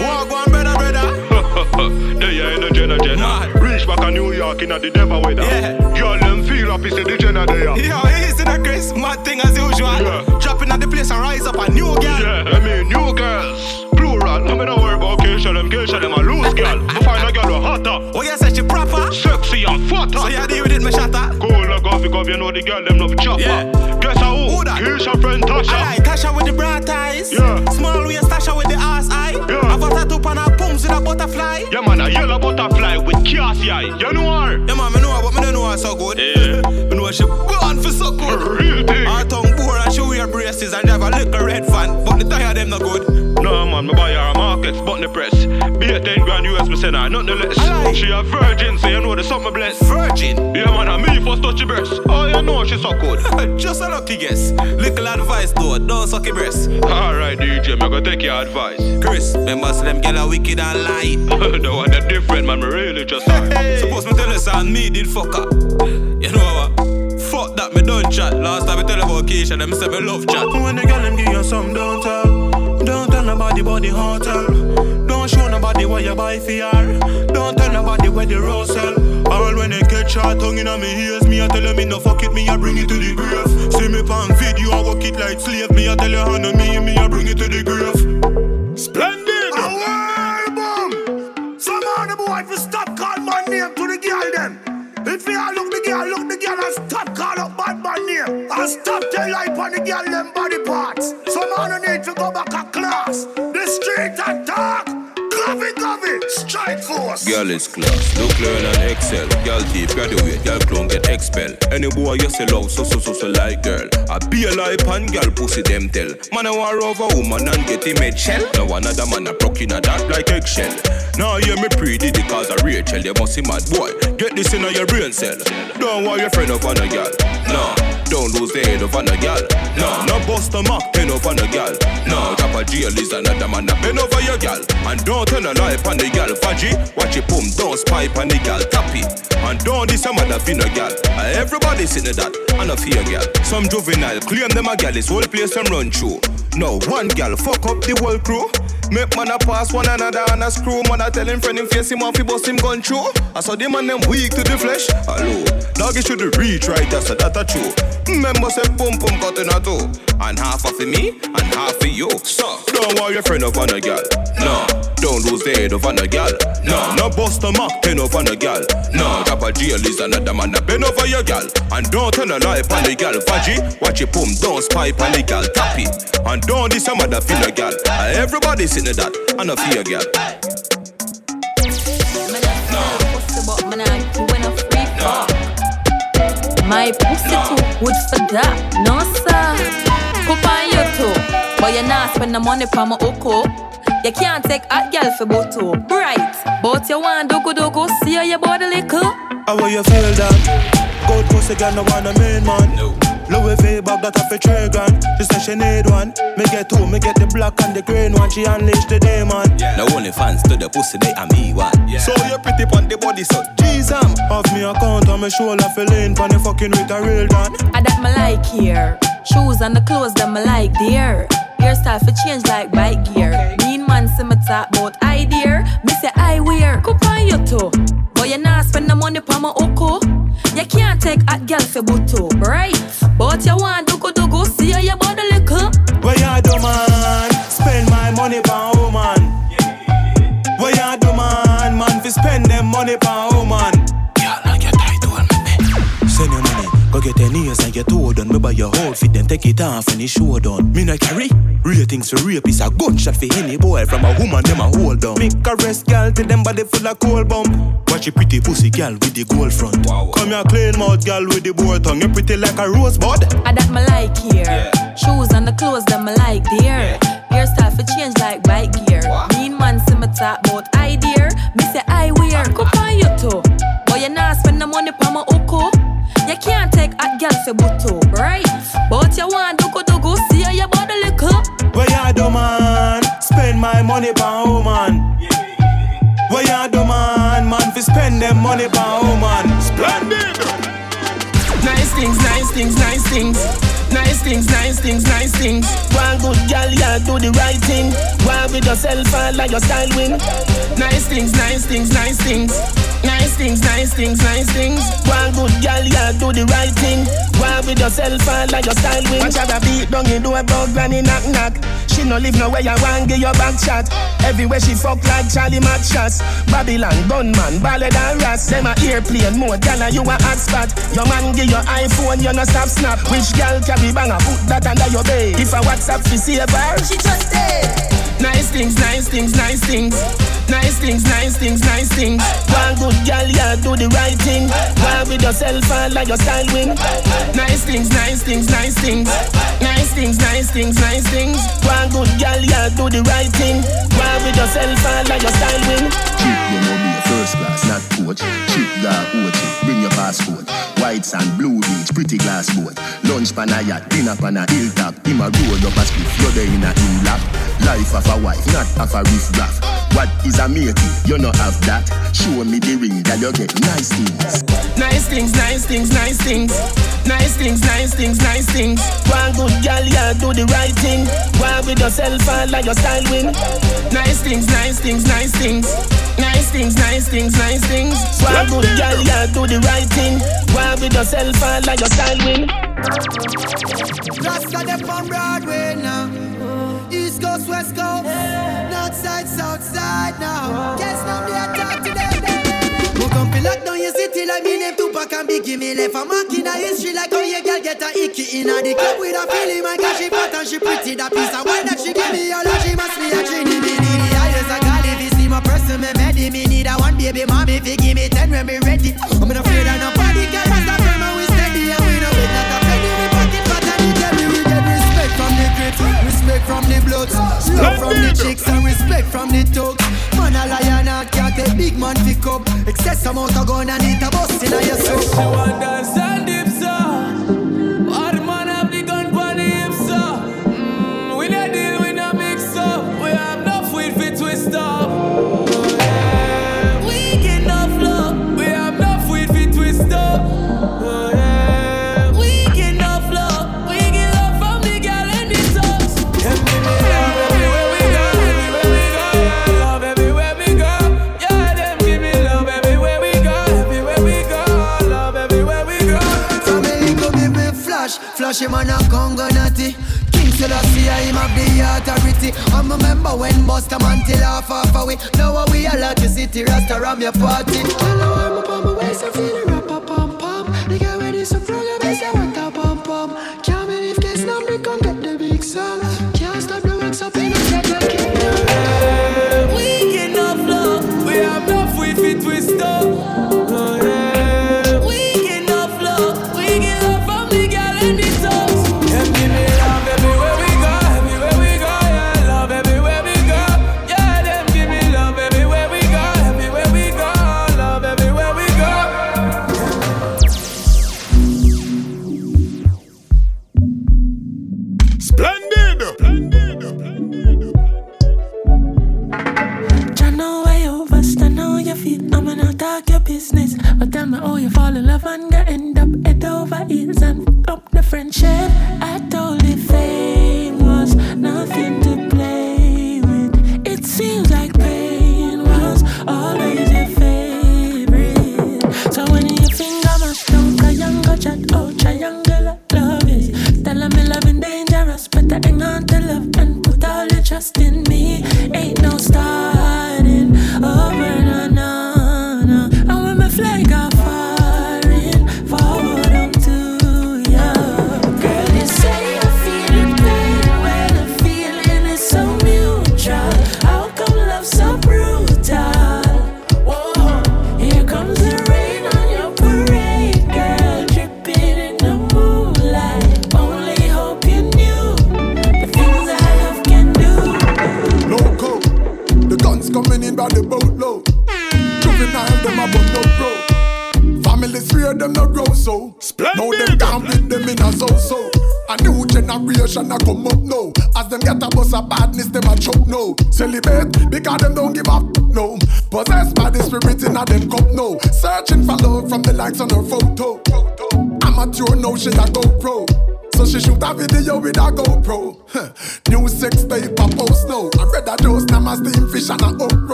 S8: Walk one, better, brother, brother.
S28: there
S26: Kylie Jenner. Reach back a New York in the devil weather. Yeah. Girl, them feel happy, say the Jenner there.
S23: Yo, easy the Chris, mad thing as usual. Yeah. Dropping at the place and rise up a new girl.
S26: Yeah, I mean, new girls. Plural, no me no worry about Keisha, them Keisha, them a loose girl. I find a girl who hotter.
S23: Oh, yeah, say she proper.
S26: Sexy and fatter.
S23: So you deal with it, me shatter.
S26: Cool, look off, because you know the girl, them love chopper. Yeah. Guess who?
S23: Who that?
S26: Keisha friend Tasha.
S23: Alright, Tasha with the bright eyes.
S26: Yeah.
S23: Small waist Tasha with the ass eye.
S26: Yeah.
S23: I've got tattoo on her pums with a butterfly.
S26: Yeah, man, a yellow butterfly with cassie eye. You know her?
S23: Yeah, man, me know her, but me don't know her so good.
S26: Yeah.
S23: me know she born for so good.
S26: Real thing.
S23: Her tongue she wear braces and drive a little red fan, but the tire them not good.
S26: No, man, me buy her a markets, but the press. Be a 10 grand US, me send her, nothing less.
S23: Aye.
S26: She a virgin, so you know the something blessed.
S23: Virgin?
S26: Yeah, man, a me first touch your breast. Oh, you know she so good.
S23: Just a lucky guess. Little advice though, don't suck your breast.
S26: Alright, DJ, me go take your advice.
S23: Chris, remember them gyal are wicked and light.
S26: the one that different, man, me really just sorry.
S23: Suppose me tell you son, me did fuck up. You know what? Fuck that, me done chat. Last time I tell about Keisha, them say me love chat.
S7: When the girl them give you some, don't tell. Don't tell nobody about the hotel. Don't show nobody what you buy for her. Don't tell nobody where the rose sell. All when they get shot tongue in me ears, me I tell them me no fuck it, me I bring it to the grave. See me pan video, I work it like slave. Me I tell you hand on me, me I bring it to the grave.
S26: Splendid!
S25: Album! Some of the boy fi stop call my name to the girl them. If you look the girl, look the girl and stop call up bad man name. And stop tell life on the girl them body parts. Some them need to go back a class. Force.
S27: Girl is class, look, learn and excel. Girl deep, graduate, girl clone get expel. Any boy you say love, so so so so like girl. I be a life and girl pussy them tell. Man I war over woman and get him head shell. Now another man a broke in a that like eggshell. Now hear me pre did it cause a Rachel. You must see mad boy. Get this in your brain cell. Don't worry your friend up on a girl. No, don't lose the head of on a girl. No, no bust a mock pen up on a girl. No, drop a jail is another man a bend over your girl. And don't turn a life on the girl. Faji, watch it boom, don't spy on the girl. Tap it. And don't this a mother fin a girl. Uh, Everybody seen that, and a fear girl. Some juvenile claim them a girl is whole place and run through. No, one girl fuck up the whole crew. Make man a pass one another and a screw. Man a tell him friend him face him off, he bust him gun through. I saw them and them weak to the flesh. Hello, dog you should reach right, that's a that a true. Remember say pum pum cut in a two. And half of me, and half of you. So, don't worry friend of on a girl. No, don't lose the head of on a girl. No, no bust a pen of on a girl. No, drop a jail is another man a bend over your girl. And don't tell a lie on the girl. Faji, watch it pum, don't spy on the girl. Tap it. And don't this a mother feel a. Uh, Everybody seen that, and a fear girl.
S4: My pussy too good for that, no sir. Put on you too, but you not spend the money for my oko. You can't take a girl for boto, right? But you want dogo dogo, see how your body little.
S7: How will you feel that? Gold pussy girl no want a main man. No. Louis V bag that off a three grand. She say she need one. Me get two, me get the black and the green one. She unleash the demon.
S27: The only fans to the pussy they and me one. So you pretty on the body so
S7: Jeez, am Have me account on my shoulder for lean Pon the fucking with a real gun
S4: I that me like here. Shoes and the clothes that me like there. Hairstyle for change like bike gear. Mean man see me talk about idea. Me say I wear. Cup on you too. But you not spend the money for my oko. You can't take a girl for buto, right? But you want dugu dugu, see how your body little.
S7: What you do man? Spend my money for woman What you do man? Man fi spend them money for woman your money, go get your nails and get toe done. Me buy your outfit, then take it off and the show done. Me not carry real things for rape is a gunshot for any boy from a woman them a hold down. Me caress girl till them body full of cold bump. Watch a pretty pussy girl with the gold front. Come here clean mouth girl with the boy tongue. You pretty like a rosebud.
S4: I that me like here. Shoes and the clothes that me like there. Hairstyle for change like bike gear. Mean man see me talk about idea. Me say I wear. Cup on you too. Boy you not spend the money for my oko. You can't take a girl for buto, right? But you want dugu dugu, see how your body little.
S7: What you do man? Spend my money for woman. What you do man? Man fi spend them money for woman. Splendid.
S14: Nice things, nice things, nice things. Nice things, nice things, nice things. One good gal, yeah, do the right thing. One
S18: with yourself and like your style win. Nice things, nice things, nice things. Nice things, nice things, nice things. One good girl, yeah, do the right thing. Go with yourself and like your style win. Watch out a beat, don't you do a bug granny knock knock. She no live nowhere, you want give your back shot. Everywhere she fuck like Charlie Mac shots. Babylon, gunman, ballad and rats. Them a airplane mode, and you a hot spot. Your man give your iPhone, you no stop snap. Which girl carry banger, put that under your bed. If a WhatsApp, she see a bar, she just dead. Nice things, nice things, nice things. Nice things, nice things, nice things. One good girl, yeah, do the right thing. One with yourself and like your style win. Nice things, nice things, nice things. Nice things, nice things, nice things. One good girl, yeah, do the right thing. One with yourself and like your style win.
S17: Cheap, you know me a first class, not coach. Cheap, got OG, bring your passport. White sand, blue beach, pretty glass boat. Lunch pan a yacht, dinner pan a hilltop. Him a road up a spliff, you're there in a in lap. Life of a wife, not of a riff raff. What is a matey? You no have that. Show me the ring, girl, you get nice things.
S18: Nice things, nice things, nice things. Nice things, nice things, nice things. One good girl, yeah, do the right thing. One with yourself and like your style win. Nice things, nice things, nice things. Nice things, nice things, nice things. One good girl, yeah, do the right thing. One with yourself and like your style win.
S24: Rasta them on Broadway now. East Coast, West Coast, North Side, Side now. Guess now they attack to. Look up and lock down your city like me name Tupac and Biggie. Me left a mark in a history like how your girl get a icky in a the club with a feeling my girl she fat and she pretty. That piece of wine that she give me all she must be a trini. Me need the highest I call if you see my person me ready. Me need a one baby mommy you give me ten when me ready. I'm not afraid of nobody, respect from the bloods, love from the chicks and respect from the thugs. Man a lion and can't take big man pick up. Excess amount of gun and it a bust in a your soul. Flash, on a Congo natty. King Selassie, I him have the authority. I remember when Busta Man till half half away. Now we all at the city, Rasta ram your party. Hello, I'm up on my waist, I feel the rap pump pump. The guy ready so frog, I I want a pump pump. Can't believe this number come get the big song.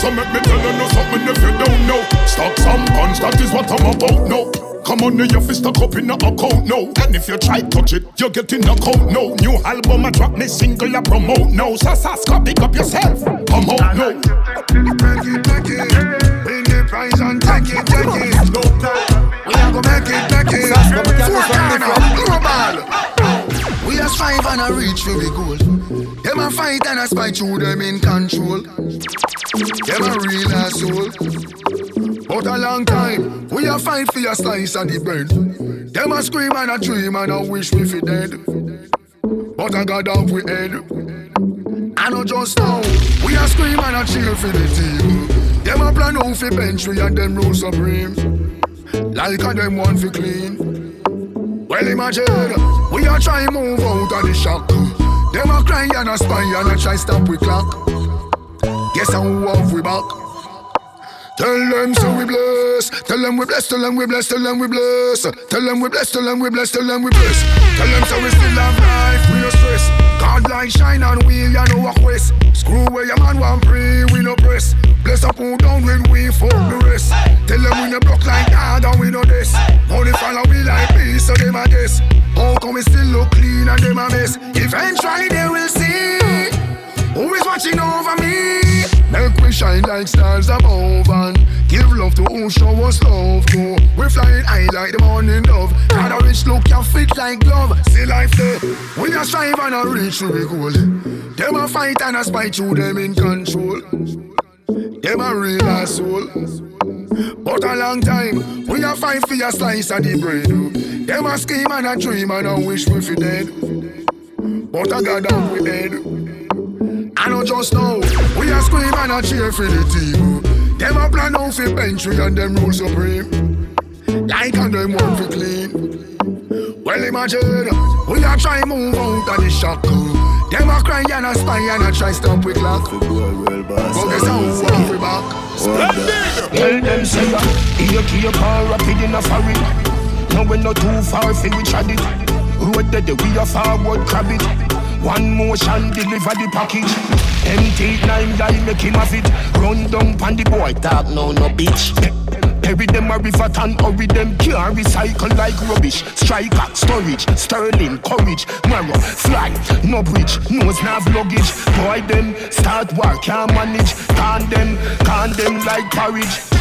S30: So
S18: make me tell you no something if you don't know. Stock some guns, that is what I'm about. No. Come on, your fist stuck up in a account now. And if you try touch it, you're getting a count now. New album, I drop me single, I promote now. So, Saska, pick up yourself. Come out now.
S25: Make it, make it. Win the prize and take it, take it. No time. We are gonna make it, make it. Global. We are strive and a reach for the goal. Them a fight and a spy through them in control. Them a real asshole. But a long time, we a fight for your slice of the bread. Them a scream and a dream and a wish we fi dead. But I got off we head. I know just now, we a scream and a cheer for the team. Them a plan out fi bench we and them rule supreme. Like a them want fi clean. Well imagine, we a try move out of the shock. Them a cry and a spy and a try stop we clock. Guess how off we back. Tell them so we bless. Tell them we bless. Tell them we bless. Tell them we bless. Tell them we bless. Tell them we bless. Tell them we bless. Tell them so we still have life. We no stress. God like shine and we ya know a quest. Screw where your man want pray. We no press. Bless up who down when we fuck the rest. Tell them we no block like God and we no this. Only follow we like peace so them a guess. How come we still look clean and them a mess? Eventually they will see. Who is watching over me? Make we shine like stars above and give love to who show us love. Go, we flying high like the morning dove. Got a rich look, can fit like glove. See life there. We are strive and a reach to the goal. Them a fight and a spite through them in control. Them a real asshole. But a long time, we a fight for your slice of the bread. Them a scheme and a dream and a wish we fi dead. But I got down we head. I know just now, we are scream and a cheer for the team. Them a plan out for bench we and them rule supreme. Like and them want for clean. Well imagine, we are try move out of the shock. Them a cry and a spy and a try stop with clock. Guess how we want we back.
S18: Tell them say here keep on rapid in a foreign. No we not too far fi we trad it. Road the we a forward crab it. One motion deliver the package. Empty nine guy make him have it. Run down pan the boy talk no no bitch. Carry them a river and hurry them can't recycle like rubbish. Strike Striker, storage, sterling, courage, marrow, fly, no bridge, nose nav luggage. Boy them start work can't manage. Can them, can them like porridge.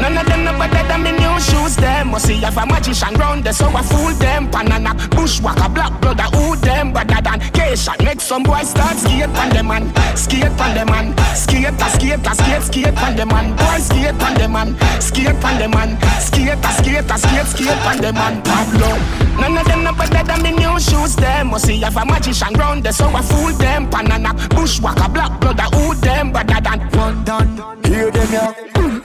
S18: None of them no better than me new shoes them. Must see have a magician round there so I fool them. Banana, bushwhacker, black brother, who them? Better than Keisha, make some boys start skate on them man. Skate on them man. Skate, skate, a skate, skate on them man. Boy skate on them man. Skate on them man. Skate, skate, a skate, skate on them man. Pablo. None of them no better than me new shoes them. Must see have a magician round there so I fool them. Banana, bushwhacker, black brother, who them? Better than
S15: hear them yeah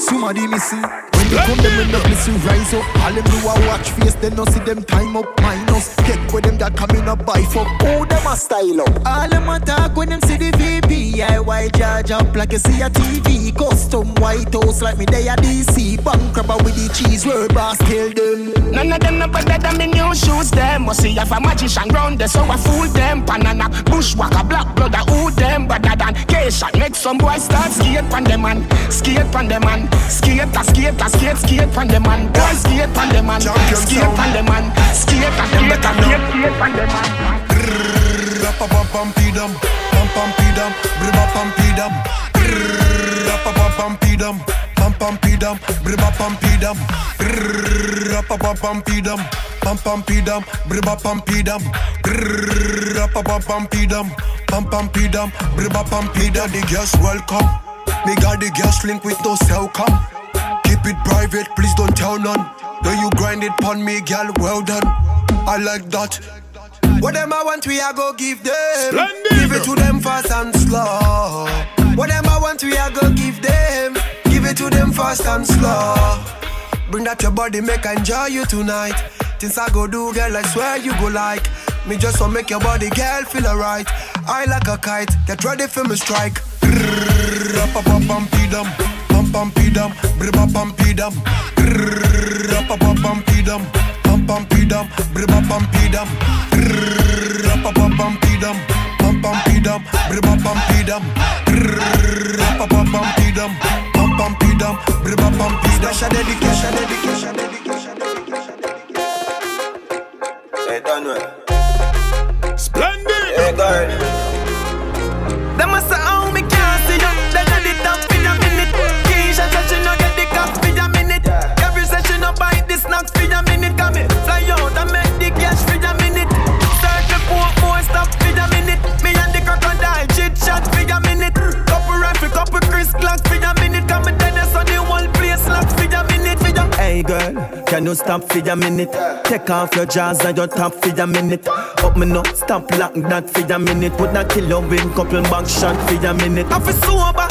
S15: Somebody missing. When they come, them when place you rise up. All them do a watch face, they no see them time up minus. Get with them that coming up by fuck. Oh, them a style up. All them a talk when them see the VP. Yeah, white charge up like you see a TV. Custom White House like me they a DC. Bank rubber with the cheese, word boss kill them.
S18: None of them no better than me new shoes them Must see have a magician round there so I fool them Banana, bushwhacker, black brother, who them Better than Keisha, make some boy start skate pan them man Skate pan them man Skate, a skate, a skate, skate pan them man Boy skate pan them man Skate pan them man Skate, a skate, a skate, skate pan them man
S25: Rapa pam pam pidam, pam pam pidam, briba pam pidam. Rapa pam pam pidam, pam pam pidam, briba pam pidam. Rapa pam pam pidam, pam pam pidam, briba pam pidam. Rapa pam pam pidam, pam pam pidam, briba pam pidam. The girls welcome. Me got the girls link with no cell come. Keep it private, please don't tell none.
S31: Though you grind it pon me, girl, well done. I like that. What them I want, we I go give them.
S26: Splendid.
S31: Give it to them fast and slow. What them I want, we I go give them. Give it to them fast and slow. Bring that your body, make I enjoy you tonight. Things I go do, girl, I swear you go like. Me just want make your body, girl, feel alright. I like a kite, get ready for me strike. Rap-a-pam-pam-pee-dum, pam-pam-pee-dum, bribba-pam-pee-dum. Rap-a-pam-pam-pee-dum, pam-pam-pee-dum, bribba-pam-pee-dum. Rap-a-pam-pam-pee-dum, pam-pam-pee-dum, bribba-pam-pee-dum. Rap-a-pam-pam-pee-dum, pam-pam-pee-dum, bribba-pam-pee-dum. Special dedication, dedication, dedication,
S32: Hey, Daniel.
S26: Splendid.
S32: Hey, girl.
S8: Them must
S33: Girl, can you stop for a minute? Take off your jaws and your top for a minute. Up me no, stop lock that for a minute. Put that kill you win couple back shot for a minute.
S8: I feel sober,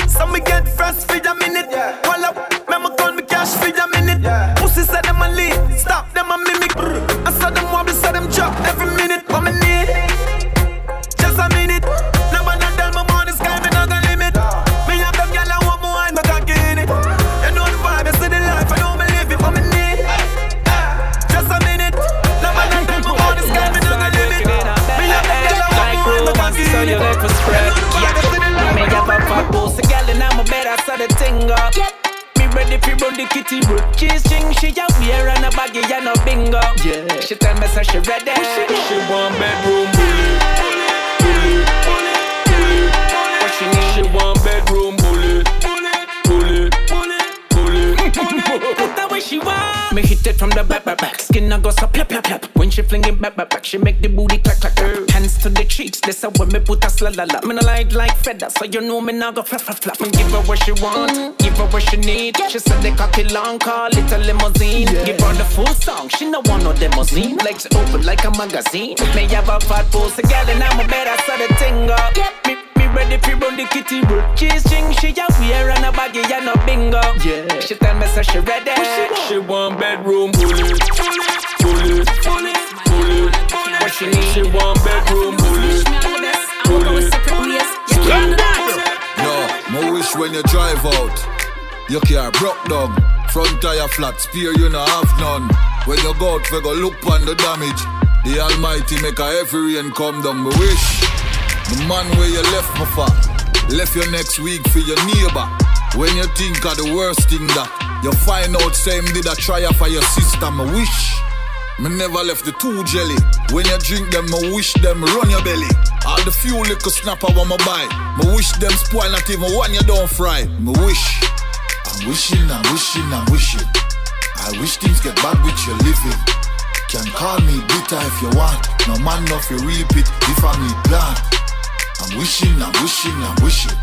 S8: Me
S11: ready run the kitty brook. Cheese string she a wear and a baggy and a bingo. Yeah. She tell me so she ready. She want bedroom bully, bully, bully, bully. What she need? She want bedroom bully, bully. Put that way she want. Me hit it from the back, back, back. Skin a go so plap, plap, plap. When she fling it back, back, back, she make the booty clack, clack, clack. Hands to the cheeks, this a when me put a sla la la. Me no like like feather, so you know me now go flap, flap, flap. Me give her what she want, give her what she need. She said the cocky long, call it a limousine. Give her the full song, she no want no limousine. Legs open like a magazine. Me have a fat pussy girl and I'm a better so the thing up. Me me ready fi run the kitty brook. Cheese string she a wear and a baggy and a bingo. Yeah. She tell me so she ready. She want bedroom bully, bully, bully, bully. What she need? She want bedroom bully, bully,
S34: No, my wish when you drive out, your car broke down. Front tire flat, spear you no have none. When you go out, we go look on the damage. The Almighty make a every rain come down. Me wish the man where you left me for, left you next week for your neighbor. When you think of the worst thing that you find out, same did a try for your sister. Me wish. Me never left the two jelly. When you drink them, me wish them run your belly. All the few little snapper want me buy. Me wish them spoil not even one you don't fry. Me wish. I'm wishing, I'm wishing, I'm wishing. I wish things get bad with your living. Can call me bitter if you want. No man enough you reap it if I need plan. I'm wishing, I'm wishing, I'm wishing.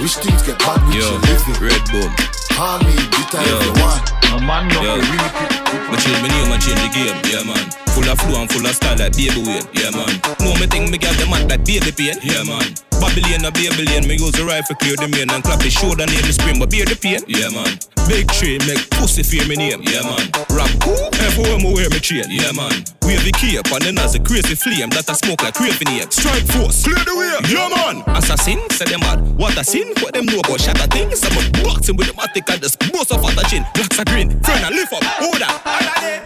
S34: Wish things get bad with
S27: Yo,
S34: your living.
S27: Red Boom.
S34: Call me bitter
S27: Yo.
S34: if you want. No man enough
S27: Yo.
S34: you reap it.
S27: Me change my name, I change the game, yeah man. Full of flow and full of style like baby Wayne, yeah man. Know me think me got the mad like baby pain, yeah man. Babylon a Babylon, me use the rifle clear the main and clap the shoulder name the spring, but bear the pain, yeah man. Big tree make pussy fear me name, yeah man. Rap cool, everywhere me wear me chain, yeah man. Wavy cape and then as a crazy flame that I smoke like craving ape. Strike force, clear the way, yeah man. Assassin, say them mad. What a sin, what them know about shatter things. I'm a boxing with the matic and just bust off at the chin. Blacks are green, friend and lift up, hold up.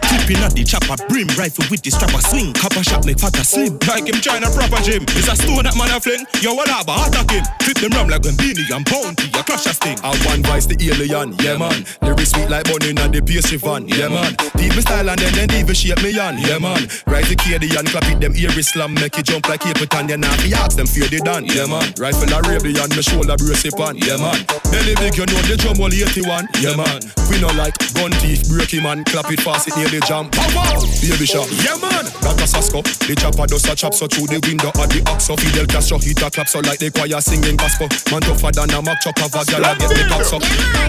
S27: Keeping at the chopper, brim rifle with the strapper swing. Copper shot make fatter slim. Like him trying a proper gym. It's a stone that man a fling. Yo, what up, attack him. Flip them ram like beanie and bounty. I crash a sting.
S7: I one vice the alien, yeah man. Lyrics sweet like bunny and the pastry van, yeah man. Deep me style and then then even shape me on, yeah man. Rise the KD and clap it them ear slam, make it jump like Capitan, yeah now fi ask them fear they done, yeah man. Rifle Arabian, me shoulder brace it on, yeah man. Belly big, you know the drum only 81, yeah man. We no like gun break him man, clap it fast, it nearly jump. Pow pow, baby shot, yeah man. That a Sasko.
S26: The chopper does a chop so through the window of the ox so. Fidel Castro hit a clap so like the choir singing gospel. Man tougher than a Mack truck of a gal get me box up.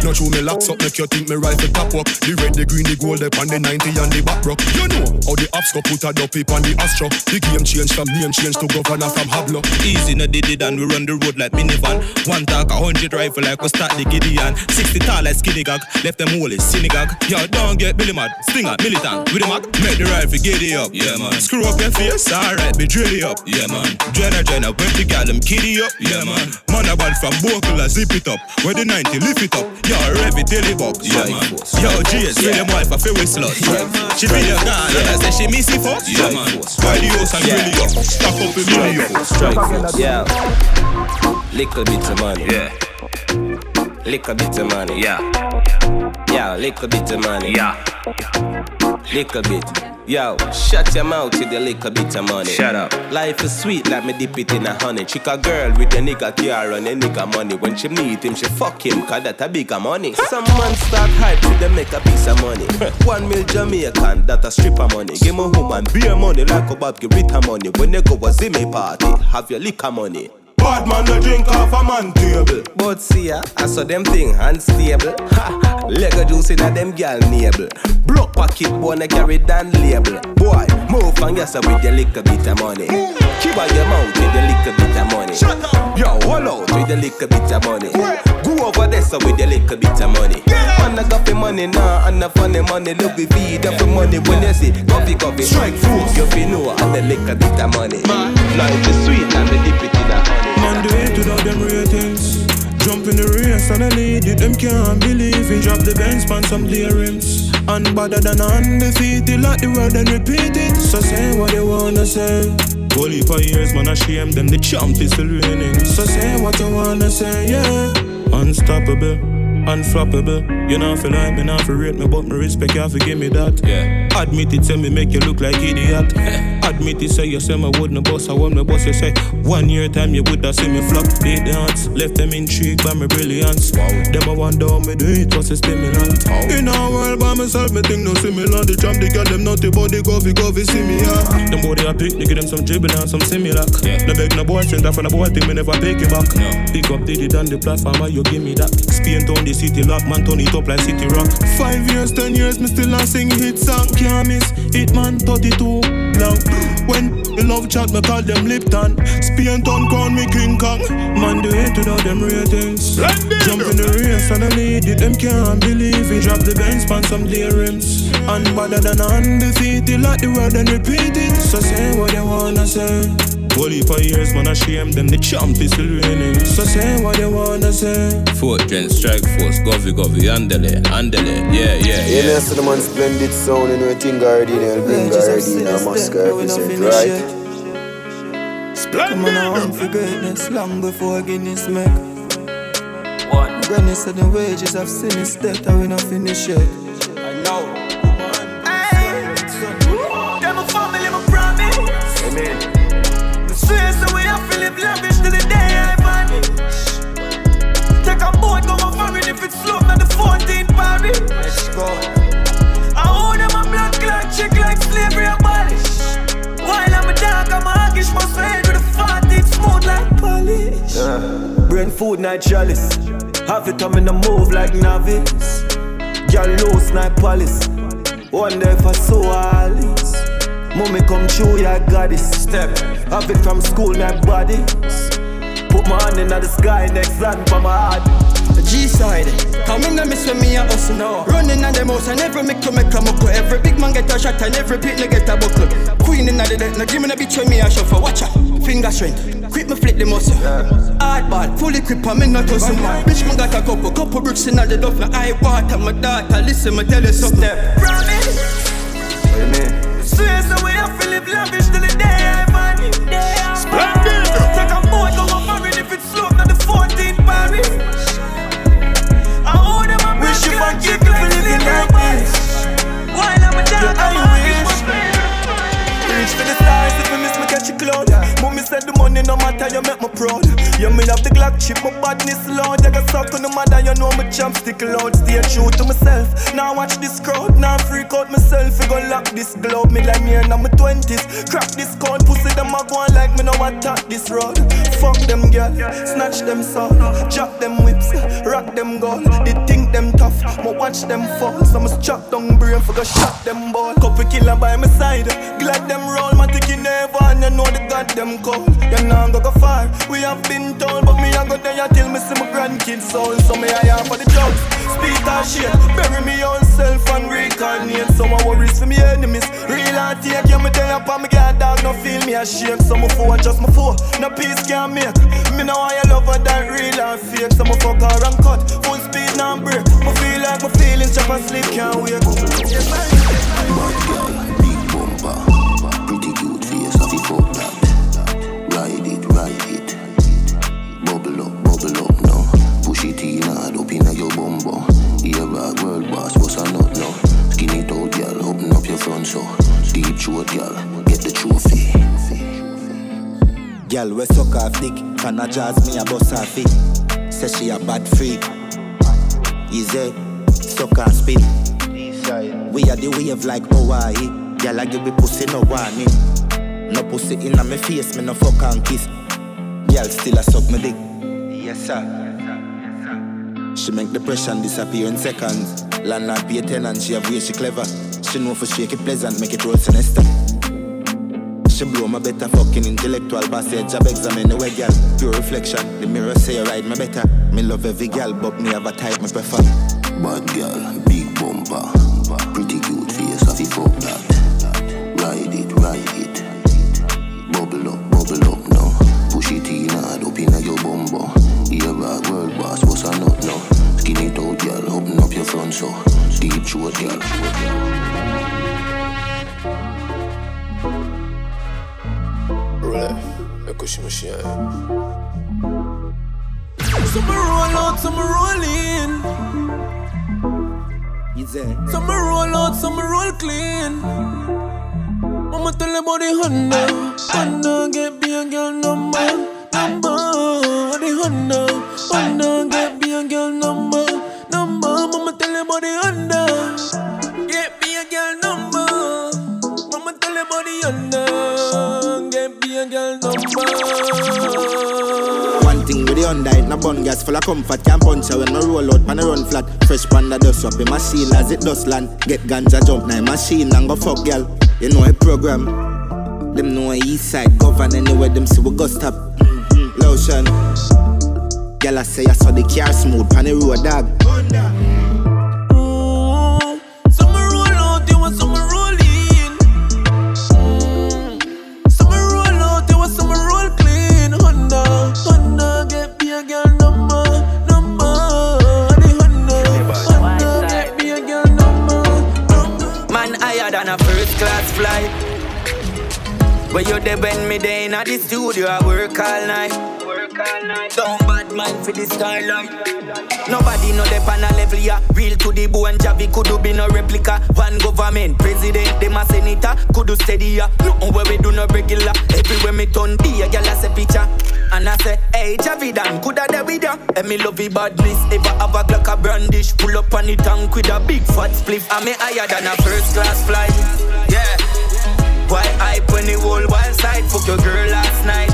S26: No true me locks up, make you think me rifle top up. The red, the green, the gold, up on the 90 and the back rock. You know how the ops go put a dopey on the astro. The game change from name change to governor from Hablo.
S27: Easy no did it and we run the road like minivan. One talk, a hundred rifle like we start the Gideon. 60 tall like skinny gag, left them holy synagogue. Yo, don't get Billy mad, stinger, militant. With the mag, make the rifle it up. Yeah man. Screw up your face, alright, be drill it up. Yeah man. Jenna Jenna, when the gal them kitty up. Yeah man. Man a band from Bokel, zip it up. Where the 90 lift it up. Yo, rev it daily box. Yeah man. Yo, GS, yeah. them wife, I feel with slut. Yeah. She be a girl, and I say she miss it fuck. Yeah man. Why the house and it up. Stack up a million.
S35: Strike force. Yeah. Little bit of money.
S27: Yeah.
S35: Little bit of money.
S27: Yeah.
S35: Yeah, little bit of money.
S27: Yeah.
S35: Little bit. Yo, shut your mouth with the little bit of money.
S27: Shut up.
S35: Life is sweet, like me dip it in a honey. Chick a girl with a nigga car and a nigga money. When she meet him, she fuck him, cause that a bigger money. Some man start hype to them make a piece of money. One mil Jamaican, that a stripper money. Give me woman beer money like a Bob give it her money. When they go a Zimmy party, have your liquor money.
S36: Bad man no drink off a man table.
S35: But see ya, I saw them thing unstable. Ha, Lego juice in a them gal navel. Block pocket wanna carry down label. Boy, move and yes with your little bit of money. Keep out your mouth with your little bit of money. Shut up. Yo, hold out with your little bit of money. Go over there so with your little bit of money. Man, I got the money now, and the funny money. Look, we feed up the money when you see coffee, coffee. Strike force. You feel know, and the little bit of money. Life is sweet, and the dip it in a honey.
S7: Man do it without them ratings. Jump in the race and I lead it, them can't believe it. Drop the Benz span some clear rims. And better than undefeated, like the world and repeat it. So say what you wanna say. Holy for years, man, I shame them. The champ is still reigning. So say what you wanna say, yeah. Unstoppable, unflappable. You know, feel like me, not for rate me, but me respect you, forgive me that.
S27: Yeah.
S7: Admit it, say me make you look like idiot. Admit it, say you say me wouldn't boss, I want me boss, you say one year time you woulda see me flop. They dance, left them intrigued by my brilliance. Wow. Them I wonder how me do it, what's a stimulant. In a world by myself, me think no similar. The champ, they got them naughty body, coffee, coffee, see me yeah. Them body I pick, nigga them some dribble and some similar.
S27: Yeah.
S7: No beg no boy, that from the boy, think me never take it back.
S27: No.
S7: Pick up Diddy on the platform, you give me that. Spain town, the city lock, man turn it up like city rock. Five years, ten years, me still a sing hit song. Can't miss, hit man 32 long. When me love chat, me call them Lipton. Spain town call me King Kong. Man do it without them ratings. Jump in the race and I lead it, them can't believe it. Drop the Benz span some rims. And better than undefeated, like the word and repeat it. So say what you wanna say. Holy for years, man, I shame them. The champ is still reigning. So say what you wanna say.
S27: Fortune, strike force, govy govy, andele, andele, yeah, yeah,
S2: Yeah,
S27: yeah.
S2: listen to the man splendid sound in everything Guardian, El Green Guardian, and Moscow represent, right?
S7: Come on, I want for greatness long before Guinness make. One. Granny said the wages of sin is death, and we not finish yet.
S8: Live lavish till the day I vanish. Take a boat, go a foreign if it's slow, not the 14 Paris.
S7: Let's go.
S8: I own them a blood clot chick like slavery. While I'm a dog, I'm a hoggish, must head with a 14 smooth like polish.
S37: Brain food night chalice. Have it on in the move like novice. Girl low snipe palace. Wonder if I saw Alice. Mommy come true, yeah, goddess. Step. Have it from school, my body. Put my hand in the sky, next land for my heart.
S38: G-side, come in and miss when me a hustle now. Running on them house and every make to make a muckle. Every big man get a shot and every pit get a buckle. Queen in the dead, now give me a bitch when me a shuffle. Watch out, finger strength, quick me flip the muscle. Hardball, fully equipped, I'm in no tussle. Bitch man got a couple, couple bricks in the duff. Now I water my daughter, listen me tell you something.
S8: Promise.
S2: What you mean?
S8: Swear so we have to live lavish till the day I vanish. Splendid. Take a boat, go a if it's slow, not the 14 Paris. I own them a
S37: Wish you
S8: blood
S37: forgive
S8: chick
S37: me for living like
S8: abolish. While I'm a dog,
S37: Yeah,
S8: I'm a
S37: I wish. Reach
S8: for the stars if you miss me catch. Mommy said the money no matter, you make me proud. You me have the Glock chip, my badness loud. I got suck on the mother, you know my jump stick loud. Stay true to myself. Now watch this crowd, now freak out myself. You gon' lock this globe, me like me in my twenties. Crack this code, pussy them a go on like me no attack this road. Fuck them girl, snatch them soul, drop them whips, rock them gold. They think them but watch them fall. So I'ma chop down brain for go shot them ball. Couple killer by my side, glad them roll. My ticky never, and you know the god them call. You know go go far, we have been told, but me I go there till me see my grandkids soul. So me I am for the drugs, speed and shit, bury me own self and reincarnate. Some of worries for me enemies, real and take. Yeah me there up and me get dog, no feel me ashamed. Some of four just my four, no peace can make. Me know I love her that real and fake. Some of fuck her and cut, full speed now break. Me feel like my feelings chop and sleep can't wake.
S39: Front so. Deep throat, girl, get the trophy.
S14: Girl, we suck off dick, can a jazz me a bust her feet. Say she a bad freak. Easy, suck her spin. We are the wave like Hawaii. Girl, I give me pussy no warning. No pussy inna me face, me no fuck and kiss. Girl, still a suck me dick. Yes sir. She make depression disappear in seconds. Landlord pay tenant, she have way she clever. She know for shake it pleasant, make it roll sinister. She blow my better fucking intellectual passage. Job the way, girl. Pure reflection. The mirror say you ride me better. Me love every girl, but me have a type me prefer.
S39: Bad girl, big bumper, pretty cute face, have you fuck that? Ride it, ride it, bubble up, bubble up now. Push it in hard up inna your bumbo. Ear rock, world boss, what's a nut now? Skin it out, girl, open up your front so. Deep throat, girl.
S16: Roulette, écoute mon chien.
S8: Some roll out, some roll in. Some roll out, some roll clean. Mama tell them about the Honda. Honda get be a girl number, number. The Honda, Honda get be a girl number, number. Tell about the Honda. Get be a girl number. Mama tell about the Honda. Get be a girl number.
S14: One thing with the Honda, it no bun gas full of comfort. Can't punch her when I roll out, man I run flat. Fresh panda dust up in machine as it dust land. Get ganja jump now machine and go fuck girl. You know a program. Them know east side govern anywhere them see we go stop. Mm-hmm. Lotion. Girl I say I saw the car smooth pan the road dog.
S8: Some
S40: flight. Where you there when me there in the studio, I work all night. Work all night. Don't bad mind for the skylight. Nobody know the pan level ya. Real to the bone, Javi could do be no replica. One government, president, them a senator, could do steady ya. Nothing where we do no regular. Everywhere me turn, be a gal a picture. And I say, hey Javi Dan, coulda there with ya. And me love the badness, ever have a Glock a brandish. Pull up on the tank with a big fat spliff. And me higher than a first class flight. Why hype when the whole wild side? Fuck your girl last night.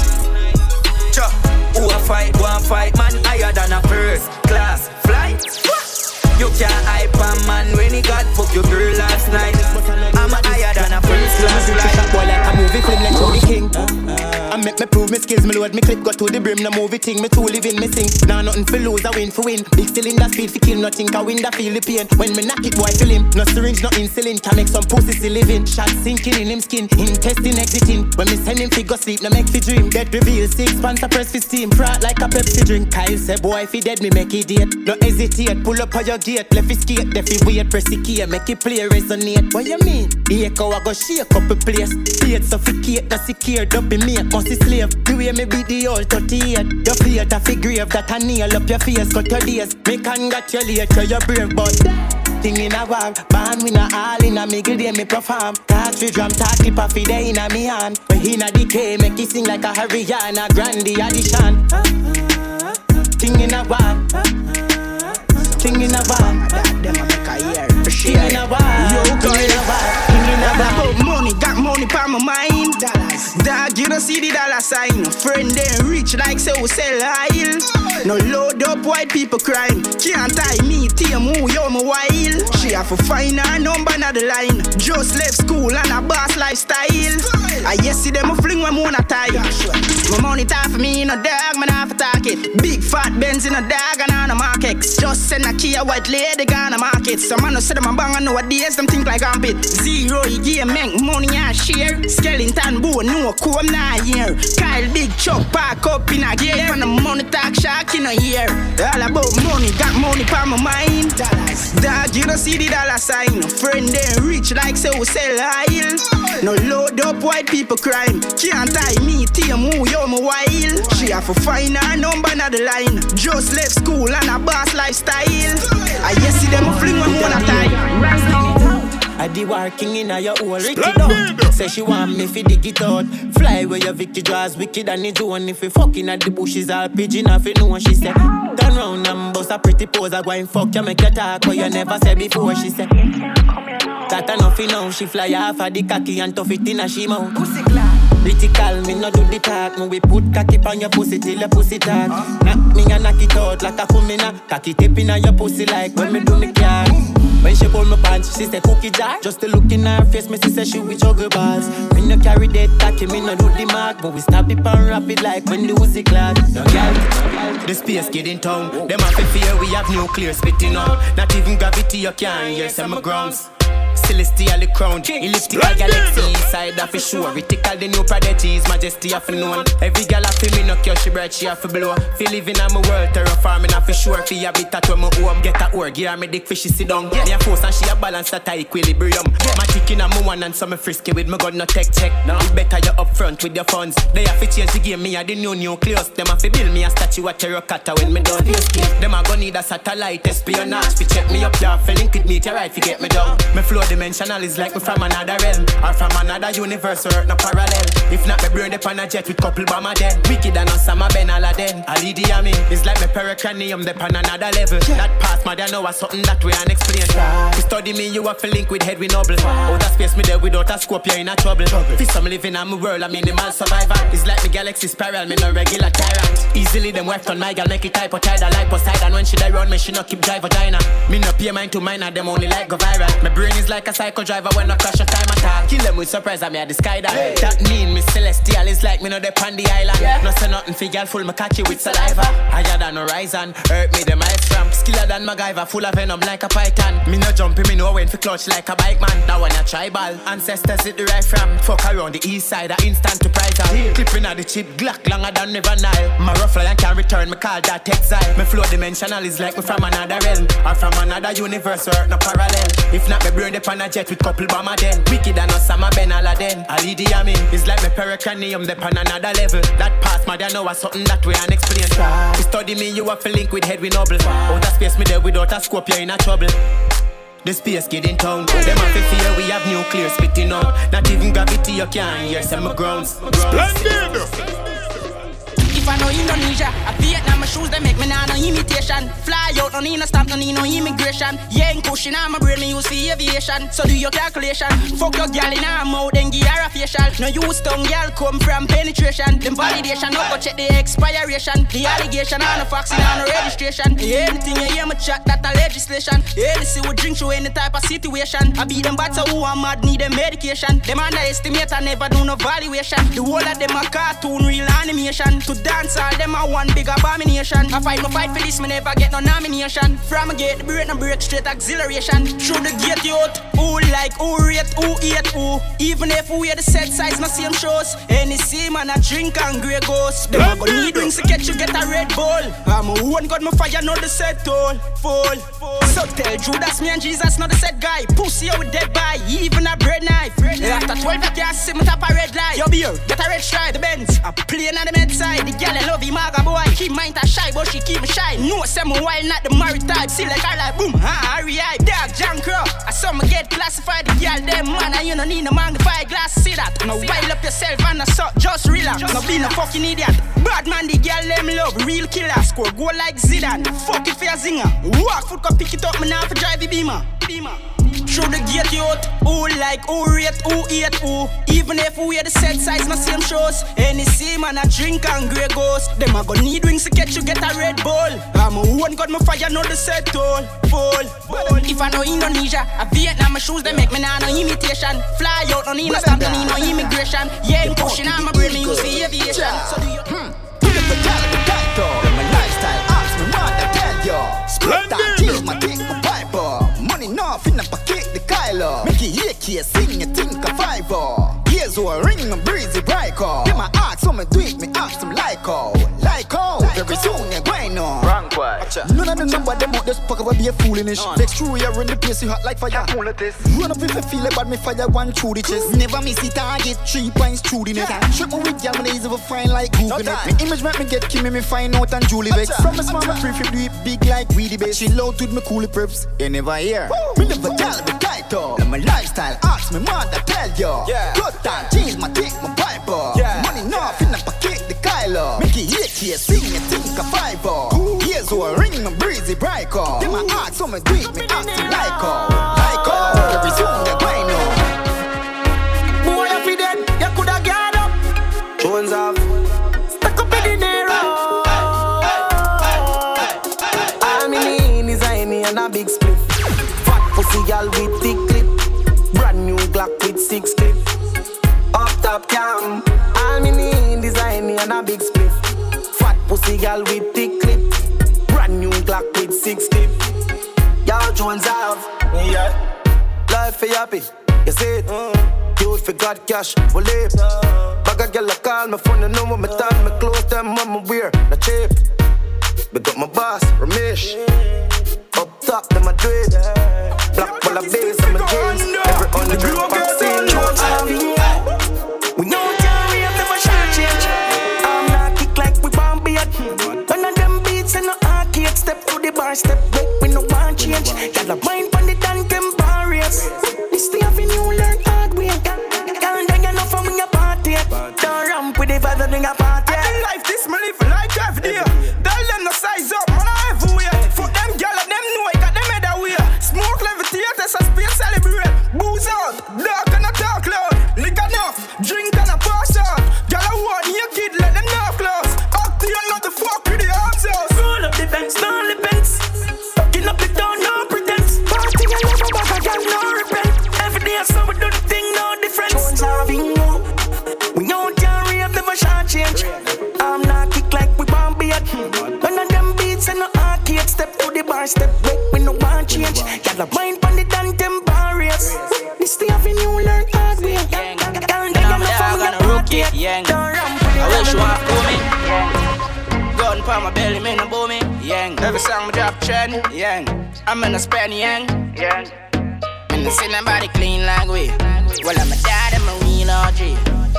S40: Cha, who a fight, one fight, man higher than a first class flight. You can't hype a man when he got fuck your girl last night. I'm a higher than a first class flight.
S14: Boy like a movie film like Tony King. I make me prove me skills, me load me clip, go to the brim, no movie thing, me too living, me sing. Nah, nothing for lose, I win for win. Big cylinder speed for kill, nothing can win, that feel the pain. When me knock it, boy, feel him. No syringe, no insulin, can make some pussy still living. Shot sinking in him skin, intestine exiting. When me send him fi go sleep, no make fi dream. Get reveal, six pants a press fi steam, frat like a Pepsi drink. Kyle say, boy, he dead, me make it date. No hesitate, pull up on your gate, left fi skate, left fi wait, press the key, make it play, resonate. What you mean? Echo, I go shake up a place. State suffocate, that's secure, up in me, must be slave. The way me beat the old 38. Your plate a of that I nail up your face, cut your days. Me congratulate you, you're brave, but thing in a war. Band we not all in a middle day me perform. To drum, talk clip a fide in a me hand. When he na decay, make it sing like a Hurricane, Grande addition. Thing in a war. King in a van. Them a make a year. King in a van. Yo, king in a van. King in a. About money, got money pa my mind. Dog, you don't see the dollar sign. Friend them rich like say we sell oil. No load up white people crime. Can't tie me, team who yo my while. She have to find her number na the line. Just left school and a boss lifestyle. I yes see them a fling when wanna tie. My money tie for me a dog, man half attack it. Big fat Benz in a dog and on the market. Just send a key a white lady gonna market. Some man no say them a bang and nowadays them think like armpit. Zero you give make money and share. Skeleton bone no comb nah here. Kyle big chop pack up in a gear. From the money talk shark in a year. All about money, got money pa my mind. Dog you don't see the dollar sign. Friend them rich like say we sell oil. No load up white people crime. Can't tie me, team who yo my while. She have to find her number na the line. Just left school and a boss lifestyle. I yes see them a fling when wanna tie. I the working in a your hole, Ricky out. Say she want me fi dig it out. Fly where your Vicky draws wicked and it's one if you fucking at the bushes all pigeon off it know what she said. Turn round and bust a pretty pose, I go and fuck you make you talk what you never said before. She said. Got enough you know, she fly off of the cocky and tough it in a she mouth. Pussy Critical, me no do the talk. Me we put cocky on your pussy till your pussy talk. Knock me and knock it out like a kumina. Cocky tip in your pussy like when me do me car. When she pull my pants, she say cookie jar. Just to look in her face, me see say she with juggle balls. Me no carry that cocky, me no do the mark, but we stop it and rap it like when the Uzi clad. No girl, the space kid in town. Them have to fear we have nuclear spitting out. Not even gravity you can't hear some grounds. Celestial crown, elliptical galaxy Side of a sure, critical the new prodigies Majesty of a known. Every gal have me knock your she bright, she have blow. Feel living on my world, terraforming off a sure. Fi habitat where oh, my home, get a org Give her me dick fish, she sit down. Me a force and she a balance that a equilibrium. My chicken and my one and some frisky with my gun no tech check. No. It better you up front with your funds. They have to change the game, me a the new nucleus Them have to build me a statue at terracotta when me done. Them a gonna need a satellite espionage. Fi check me up, yeah, fi link with me, right, fi get me down. Me flow dimensional is like me from another realm. Or from another universe or no parallel. If not me burn the pan a jet with couple bomber then Wicked and Osama Bin Laden Ali Amin It's like me pericranium the pan another level. That past my know was something that we unexplained To study me you have to link with head we noble. Out of space me there without a scope you're in a trouble. Fi some living on my world a minimal survivor It's like me galaxy spiral me no regular tyrant. Easily them work on my gal make it type or tidal like Poseidon. When she die run me she no keep drive vagina Me no pay mind to mine and them only like go viral. My brain is like a psycho driver when I crash a time attack. Kill them with surprise, I me at the sky that. Hey. That mean me celestial is like me no dep on the island. Yeah. No say nothing for girl full me cocky with saliva. Higher than horizon, hurt me the ice from. Skiller than MacGyver, full of venom like a python. Me no jumping, me no when for clutch like a bike man. That one a tribal, ancestors it right from. Fuck around the east side, a instant to prize out. Clipping at the chip, Glock longer than River Nile. My rough lion can return, me call that exile. Me flow dimensional is like me from another realm, or from another universe, or no parallel. If not, me burn the pan a jet with couple bomber then. Wicked and Osama Bin Laden. Ali Amin. It's like me pericranium, they on another level. That past my know was something that we unexplained. You study me, you have to link with head we noble. Out of space me there without a scope, you're in a trouble. The space kid in town. Them have to fear we have nuclear spitting out. Not even gravity you can't hear some grounds.
S26: Splendid!
S41: If I know Indonesia, a Vietnam, my shoes they make me nah no imitation. Fly out, no need no stamp, no need no immigration. Yeah, ain't pushing on my brain, me use for aviation. So do your calculation. Fuck your gal in her mouth, then give her a facial. No use tongue, gal come from penetration. Them validation, no go check the expiration. The allegation on fax and on the registration. Anything you hear me chat, that a legislation. Anything we drink through any type of situation. I beat them batter who are mad, need them medication. Them underestimate, I never do no valuation. The whole of them a cartoon, real animation. To dance all them a one big abomination. I fight no fight for this, me never get no nomination. From a gate, the break no break straight acceleration. Through the gate out, who like, who rate, who eat, who. Even if we wear the set size, no same shows. Any see man a drink and grey ghost. Them a go need drinks to catch you get a red bull. I'm a one got my fire, not the set toll. Full, full. So tell Judas, me and Jesus, not the set guy. Pussy out with dead by, even a bread knife. After 12 I can't see me top a red light. Yo beer, get a red stripe, the Benz. I play on the med side, the
S14: Girl, I love him, maga boy. Keep mind a shy, but she keep me shy. No, say me wild, not the married type. See like I like boom, ha, hurry eye. Dog, John Crow. I saw me get classified. The girl, them man, and you don't need no magnified glass. See that? Now wild up yourself and I suck, just relax. No be no fucking idiot. Bad man, the girl, them love. Real killer, score, go like Zidane. Fuck it for a zinger. Walk foot, come pick it up, me now for drive the beamer. Beamer. Through the gate youth, who like, who rate, who hate, who? Even if we wear the set size, no same shows. Any see man a drink and grey ghost. Them a go need wings to catch you get a Red ball. I'm a one got my fire, know the set toll Full, If I know Indonesia, a Vietnam, my shoes, they make me nah no imitation. Fly out, no need no stamp, no need no immigration. Yeah, I'm pushing, I'm a brain, me use the aviation. So do you, hmm.
S42: Pull up the caliber title, my lifestyle, ask me what I tell you. Splendid! Change my dick, my piper. Money enough in Kylo Make it AK, sing it, think a fiver oh. Here's who ring a breezy bright oh. call Them my ask, so me do it, me ask them like how Like how, very soon None of them out, just fuck up be a foolish. Uh. Vex through here in the place, you hot like fire. Run up if you feel like bad, me fire one through the chest. Never miss it, target three points through the net. Trick me with y'all, days of a fine like Google Me image make me get Kimmy, me find out and Julie Vex. From a small, me prefer do it big like weedy base She loud with me coolie preps, you never hear. Me never tell me title, and my lifestyle ask me mother tell you Good time, change my dick, my piper Money enough in the pocket, the Kylo Make it hit here, sing it, think a fiver. Here's who I ring my breezy bright call Them my ask, so me do it, me ask them like how Like how, very soon they're going on
S14: Boy, if you dead, you coulda get up.
S42: Jones off.
S14: Stuck up in the narrow.
S42: All me need is a Henny and a big split. Fat pussy gal with thick clip. Brand new Glock with six clip. Up top cam. And a big split. Fat pussy gal with thick clip. Brand new Glock with six clip. Y'all Jones have. Yeah. Life for happy. You see it? Youth for God cash. For live. Bag a gal a call me phone. You know what me time. Me clothes them on me wear. Not cheap. Big up my boss, Ramesh. Up top, them I do it. Black full of bass and my jeans. Every underground vaccine.
S14: We the bar, step back. We no want change. Got a mind pon the damn barriers. This the avenue learn hard way. Can't take enough from a party. Don't ramp with the father thing a party.
S23: I life this me live like every day. Tell them no size up,
S14: Step to the bar, step back, we no want change. Got a mind pon the damn them barriers. This the avenue, learn hard way. Can't take enough from your pocket. Don't ramp with the
S41: I wish you want for me. Gun pa my belly, me no bow me. Yang. Every song me drop trend. Yang. I'm in a span yang. Yang. And the see nobody clean like we. Well, I'm a dad, I'm a real OG.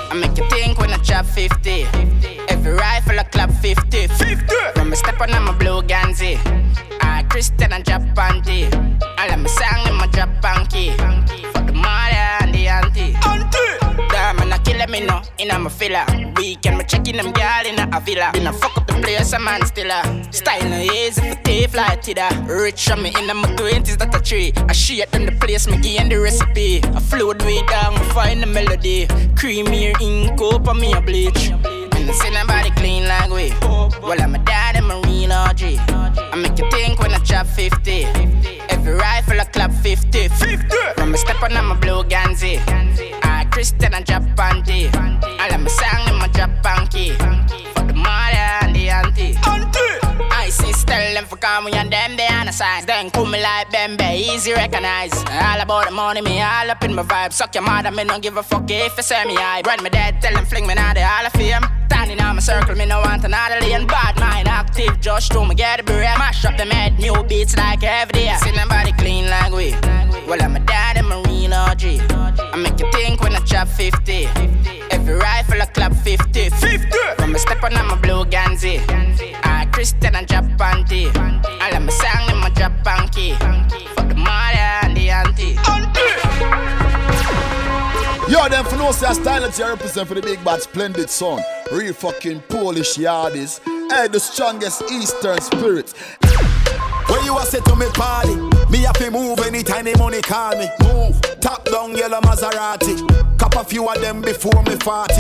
S41: I make you think when I chop 50. Every rifle I clap 50. Christian and drop panty. I let me song in my drop panky. For the mother and the auntie. Auntie. Damn, and I kill me no in a my filler. Weekend, me checking them girl in a villa. Been a fuck up the place, a man still a style no easy for take fly to the rich on me in my twenties that a tree. I shit them the place, me gain the recipe. I float way down, find the melody. Creamier ink up on me a bleach. And see nobody clean like we. Well, I'm a dad, I'm a real OG. I make you think when I chop 50. Every rifle I clap 50. 50. When me step on, I'm a blue Ganzi. I Christian and drop panty. I let me song in my drop panky. For the mother and the auntie. Auntie. I tell them for come and them they on the signs. Then come me like Bembe, easy recognize. All about the money, me all up in my vibe. Suck your mother, me don't give a fuck if you say me high. Run me dead, tell them fling me now the all of fame. Standing on my circle, me no want another lane. Bad mind active, just to me get a brain. Mash up the mad new beats like every day. See nobody clean like we. Well, I'm a dad, I'm a real OG. I make you think when I chop 50. Every rifle I clap 50. 50. From a step on, I'm a blue Gansy. I'm a blue guy. Panty. All of my song, drop panky. The mother and the auntie.
S43: Yo, them for no say style that you represent for the big bad splendid son. Real fucking Polish yardies. Hey, the strongest Eastern spirit.
S44: You a say to me party, me have to move anytime the money call me. Move, top down yellow Maserati. Cop a few of them before me 40.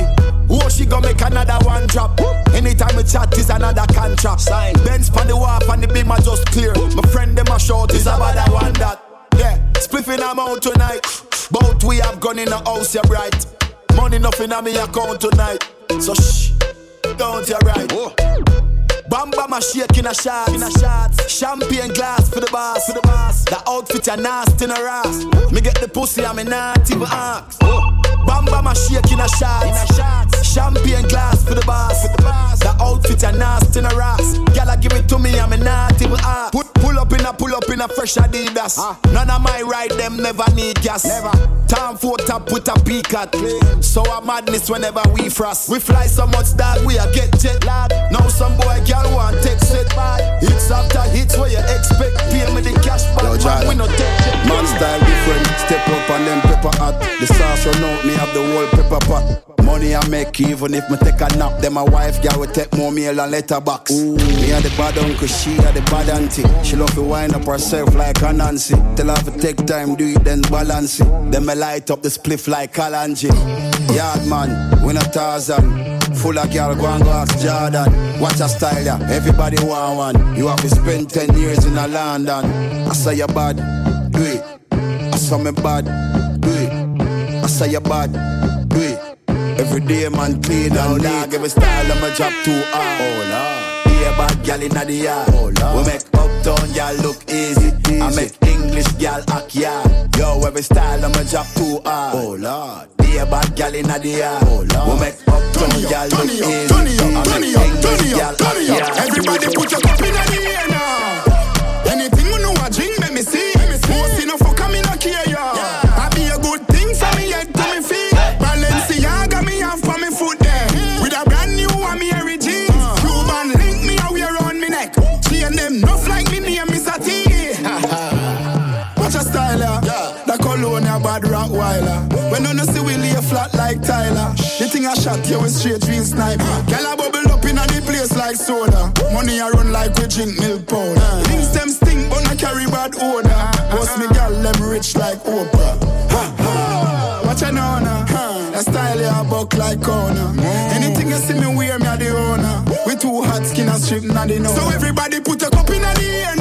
S44: Oh, she gon' make another one drop. Anytime we chat is another contract. Sign. Benz pon the wharf and the beam are just clear. My friend them a short is about that one that. Yeah, spliffing I'm out tonight. Both we have gone in the house, you bright. Money nothing on me account tonight. So shh, don't you right. Bam bam a shake in a shot, in a shot. Champagne glass for the boss, for the boss. The outfit a nasty in a ass. Me get the pussy, I'm not even ask. Bam bam a shake in a shot, in a shot. Champagne glass for the boss, for the boss. The outfit a nasty in a ass. Gyal give it to me, I'm not even ask. Put pull up in a pull up in a fresh Adidas. Ah. None of my ride them never need gas. Never. Time for top with a peak at. So a madness whenever we frost. We fly so much that we a get jet lag. Now some boy girl want take set Hits after hits where you expect. Pay me the cash back.
S45: Yo,
S44: man, we no take jet.
S45: Man style different, step up and then pepper hot. The sauce run out, me have the whole pepper pot. Money I make even if me take a nap. Then my wife girl will take more meal and letterbox. Ooh, me a the bad uncle, she had a the bad auntie. She love to wind up herself like a Nancy. Tell her to take time, do it then balance it. Then me light up the spliff like Kalanji. Yard man, we not Tarzan. Full of girl, go and go ask Jordan. Watch a style, yeah. Everybody want one. You have to spend 10 years in a London. I say you bad, do it. I saw me bad, do it. I say you bad, do it. Every day man clean and dog. Every style of my job too hard. Oh lord. Be a bad gal inna the yard. Oh lord. We make uptown gal look easy. I make English gal act yard. Yo, every style of my job too hard. Oh lord. Be a bad gal inna the yard. Oh lord. We make uptown gal look easy.
S1: turn it up, turn it up, turn it up, turn it up. Everybody put your cup in the air now. Bad rock whiler. When you no see we lay flat like Tyler. The thing I shot you with straight real snipe. Gyal a bubble up inna the place like soda. Money I run like we drink milk powder. Things them stink but I carry bad odor. Boss me gyal them rich like Oprah. Ha, ha. Watch a now now. That style ya buck like corner. Anything you see me wear me a the owner. We too hot skin and strip na the know. So everybody put a cup inna the air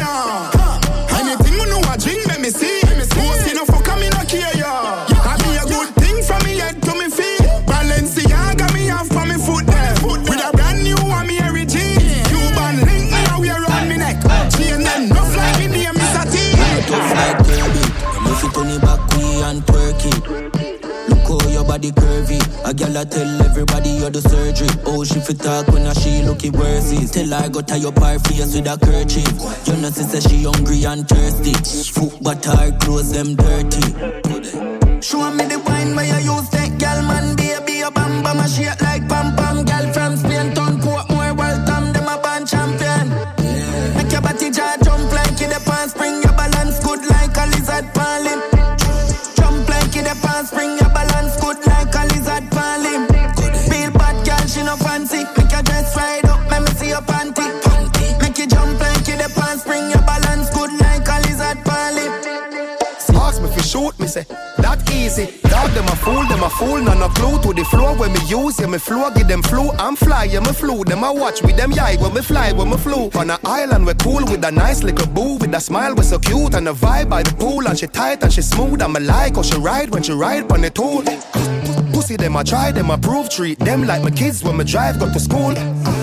S15: body curvy. A gal a tell everybody you're the surgery. Oh, she fit talk when she look it worthy. Tell her go tie up her face with a kerchief. You know she she hungry and thirsty. Foot but her clothes them dirty. Show me the wine where you use that gal man baby a bam bam a shake like
S1: that easy. Dog them a fool, them a fool, none a clue to the floor when me use. Yeah, me flow, give them flu. I'm fly, yeah, me flew. Them a watch with them yai when me fly, when me flew. On a island, we cool with a nice little boo. With a smile, we so cute. And a vibe by the pool. And she tight and she smooth. I'm a like, or she ride when she ride on the tool. Pussy, them a try, them a prove. Treat them like my kids when me drive, go to school.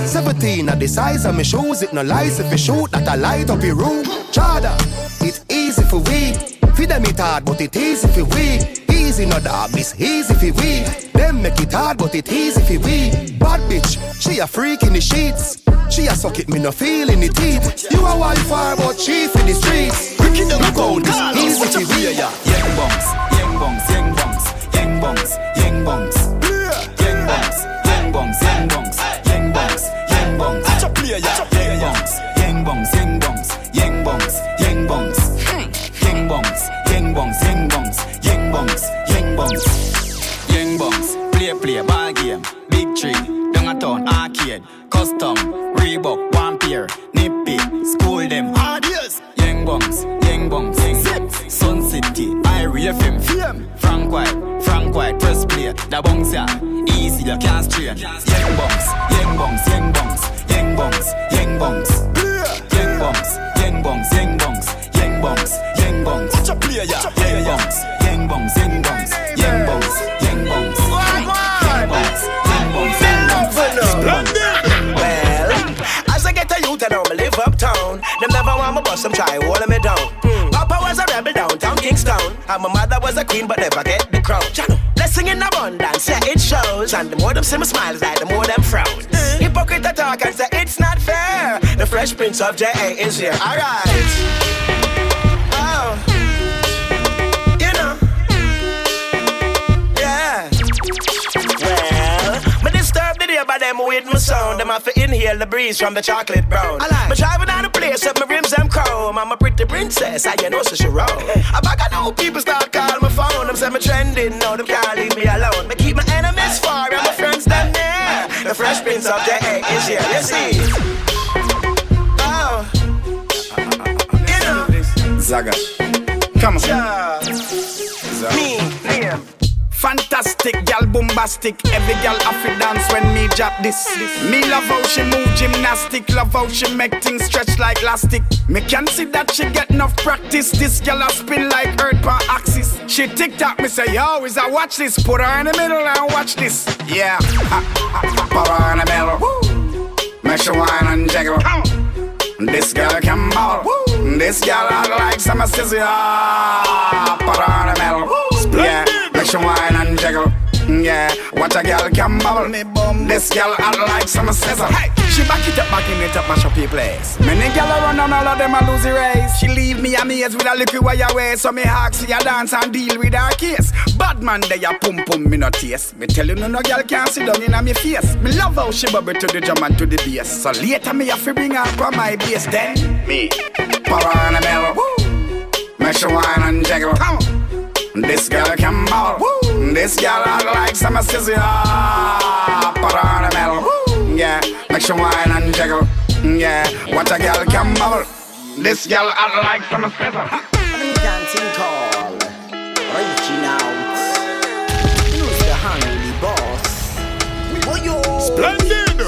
S1: 17 at the size of me shoes. It no lies if you shoot that I light up your room. Chada, it's easy for we. Feed them it hard, but it easy for we. Easy no dog, this easy for we. Them make it hard, but it easy for we. Bad bitch, she a freak in the sheets. She a suck it, me no feel in the teeth. You a wildfire, but she for the streets. Wicked them gold, this easy for we.
S46: Yang bongs, yang bongs, yang bongs, yang bongs, yang bongs. Yang bongs, Ying bongs, ying bongs, ying bongs, ying bongs. Ying bongs, play, play, ball game. Big tree, downtown arcade. Custom, Reebok, one pair. Nippy, school them hard years. Ying bongs, ying bongs, ying bongs. Sun City, Irie FM, FM. Frank White, Frank White, press play. The bongs ya, easy, you can't strain. Ying bongs, ying bongs, ying bongs, ying bongs, ying bongs. Ying bongs, ying bongs, ying bongs, ying bongs player, yeah, young bungs, young bungs, young bungs, young bungs, young bungs, young bungs, young bungs, young bungs.
S47: Well, as I get a youth, I me live uptown. Them never want me bust, them try holding me down. Mm. Papa was a rebel downtown Kingston, and my mother was a queen, but never get the crown. Blessing in abundance, yeah, it shows. And the more them see me smiles, like the more them frown. Mm. Hypocrite talk and say it's not fair. The fresh prince of J.A. is here. Alright. Oh. By them with my sound. Them have to inhale the breeze from the chocolate brown. I like. Me driving down the place up my rims them chrome. I'm a pretty princess, I you know so she roll. I back I know people start calling my phone. Them say me trending, no them can't leave me alone. Me keep my enemies far and my friends them near. The fresh prince of the A is here. You see. Oh. You know.
S26: Zaga. Come on.
S47: Yeah.
S1: Fantastic, gal bombastic. Every gal have to dance when me drop this. Me love how she move gymnastic. Love how she make things stretch like elastic. Me can see that she get enough practice. This gal a spin like earth per axis. She tick tock, me say yo, is I watch this? Put her in the middle and watch this. Yeah, put her in the middle. Woo. Make she wine and jiggle. This girl can ball. This girl act like some. Ah, Put her in the middle. Make she wine and jiggle. Mm, yeah, watch a girl can bubble me bum. This girl act like some scissor. Hey, she back it up, back in it up, mash up your place. Many girl run down, all of them a lose the race. She leave me amazed with a little way away, so me hawk see a dance and deal with her case. Bad man, they a pum pum me no taste. Me tell you no no girl can't sit down in a me face. Me love how she bubble to the drum and to the bass. So later me have to bring her from my base. Then me pour her in the middle. Woo. Make she wine and jiggle. Come on. This girl can ball. Woo. This girl act like some scissor. Put her in the middle. Yeah, make she wine and jiggle. Yeah, watch a girl can bubble. This girl act like some scissor.
S48: Dancing call, reaching out. Who's the hungry boss? Oh yo,
S26: Splendid.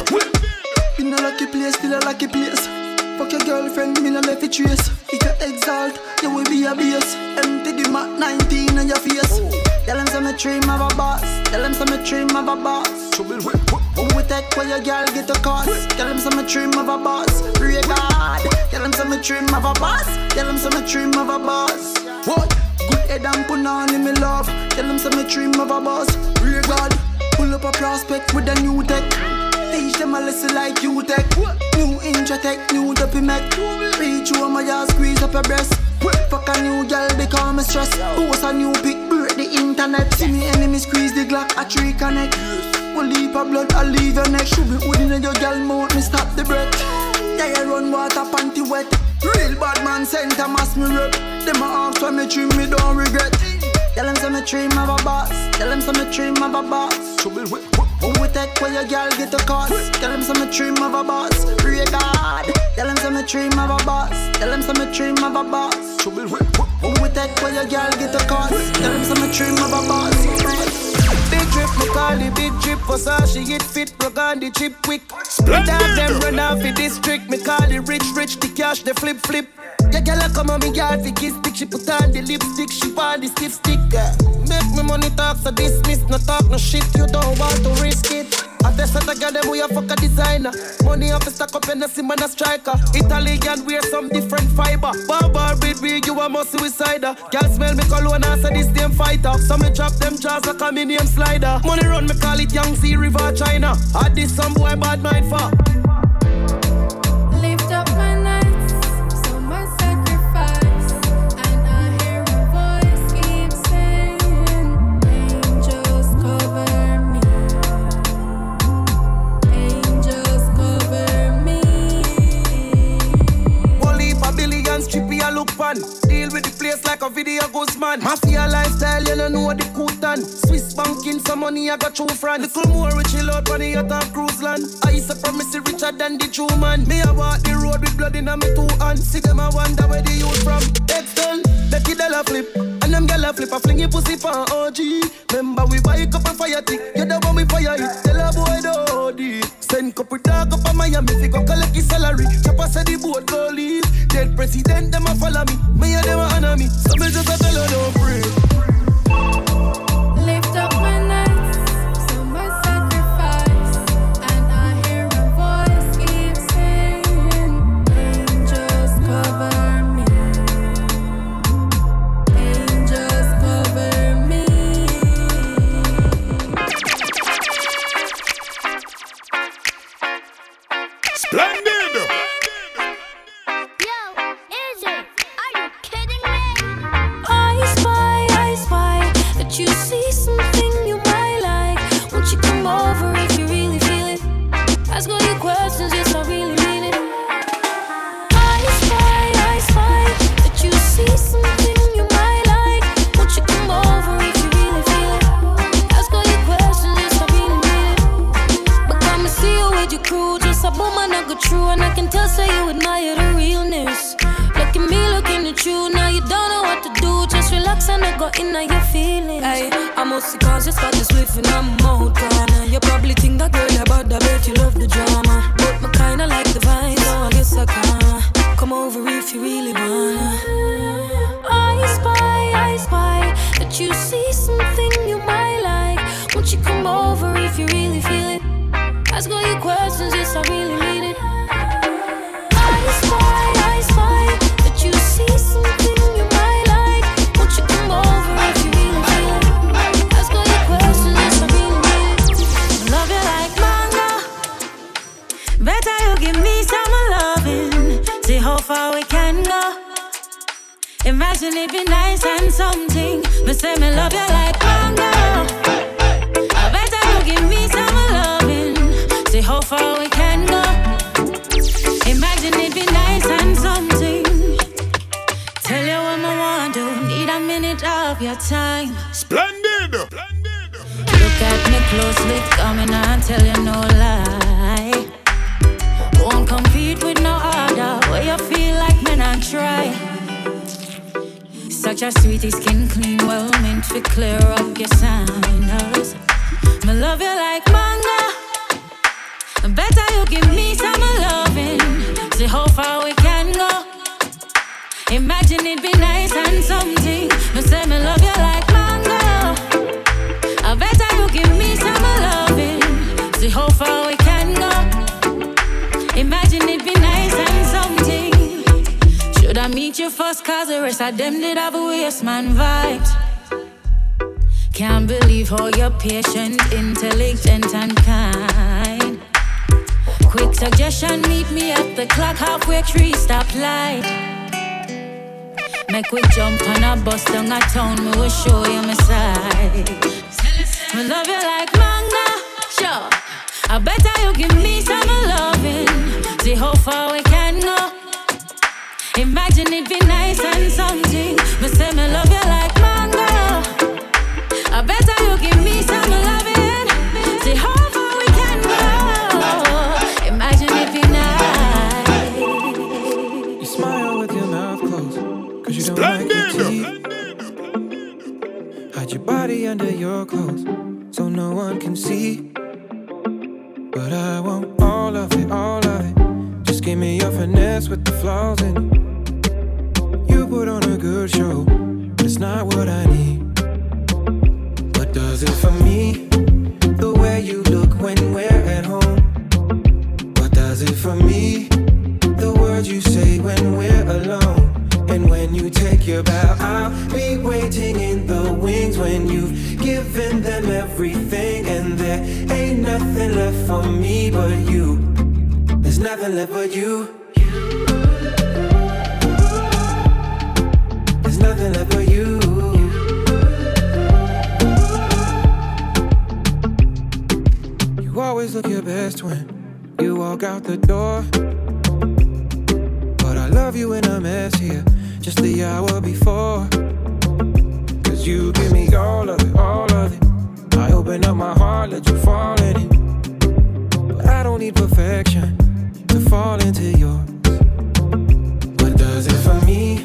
S15: In a lucky place, still a lucky place. Fuck your girlfriend, me no left it trace. If you exalt, you will be a base. Empty the Mac 19 on your face. Tell them some dream of a boss. Tell them some dream of a boss. Who we take where your girl get a cost? Tell them some dream of a boss. Pray God. Tell them some dream of a boss. Tell them some dream of a boss. What? Good head and put on in me love. Tell them some dream of a boss. Pray God. Pull up a prospect with a new tech. Teach them a lesson like you tech. New intro tech, new dopey mech. Reach you on my yard, squeeze up your breast. Fuck a new girl, they call me stress. Post a new pic, break the internet. See me enemy squeeze the Glock, a tree connect. Will leave a blood, I leave your neck. Should be within your girl mouth, me stop the breath. Yeah, run water, panty wet. Real bad man, center mass me rep. Them a ask when me trim, me don't regret. Tell them some dream of a boss. Tell them some dream of a boss. Trouble with who we take where your girl get a cost. Tell them some dream of a boss. Pray God. Tell them some dream of a boss. Tell them some dream of a boss. Trouble who we take where your girl get a cost. Tell them some dream of a boss.
S8: Big drip, me call the big drip. For Versace it fit, rock on the chip quick. Split out them run off the district. Me call the rich, rich, the cash, the flip, flip. Yeah, girl, I come on me yard fi kiss stick. She put on the lipstick, she want the stiff stick. Make me money talk, so dismiss No talk, no shit, you don't want to risk it I that I got them, we a fuck a designer. Money the stack up and the sim and a striker. Italian wear some different fiber. Barbar with me, you a must suicider. Girl smell me cologne and say this damn fighter. So me drop them jaws like a minium slider. Money run, me call it Sea River China. I this some boy bad mind for look fun Deal with the place like a video Guzman. Mafia lifestyle, you don't know the Kutan. Swiss banking, some money I got through France. Little more rich, chill out on the of cruise land. I used to promise it richer than the true man. Me, I walk the road with blood in my two hands. See them, I wonder where the youth from. Heads done, Becky Della flip. And them gyal a flip a fling your pussy for OG. Remember we buy a cup of fire tick. You the one we fire it. Tell a boy the OD. Send couple dog up on Miami. Fi go collect his salary. Chopper say the boat go leave. Dead president them a follow me. Me and them a honor me. So me just a tell her don't.
S49: A
S42: man vibes. Can't believe how you're patient, intelligent, and kind. Quick suggestion, meet me at the clock halfway tree stoplight. Make we jump on a bus down a town, me will show you my side. Me love you like manga, sure. I better you give me some loving. See how far we can. Imagine it be nice and something. Me say me love you like mango. I better you give me some loving. See how far we can go. Imagine it be nice.
S26: You smile with your mouth closed. Cause you don't like your teeth. Hide your body under your clothes so no one can see. But I want all of it, all of it. Just give me your finesse with the flaws in it. You put on a good show, but it's not what I need. What does it for me? The way you look when we're at home. What does it for me? The words you say when we're alone. And when you take your bow, I'll be waiting in the wings when you've given them everything. And there ain't nothing left for me but you. There's nothing left but you. There's but you. You always look your best when you walk out the door. But I love you in a mess here, just the hour before.
S4: Cause you give me all of it, all of it. I open up my heart, let you fall in it. But I don't need perfection to fall into yours. What does it for me?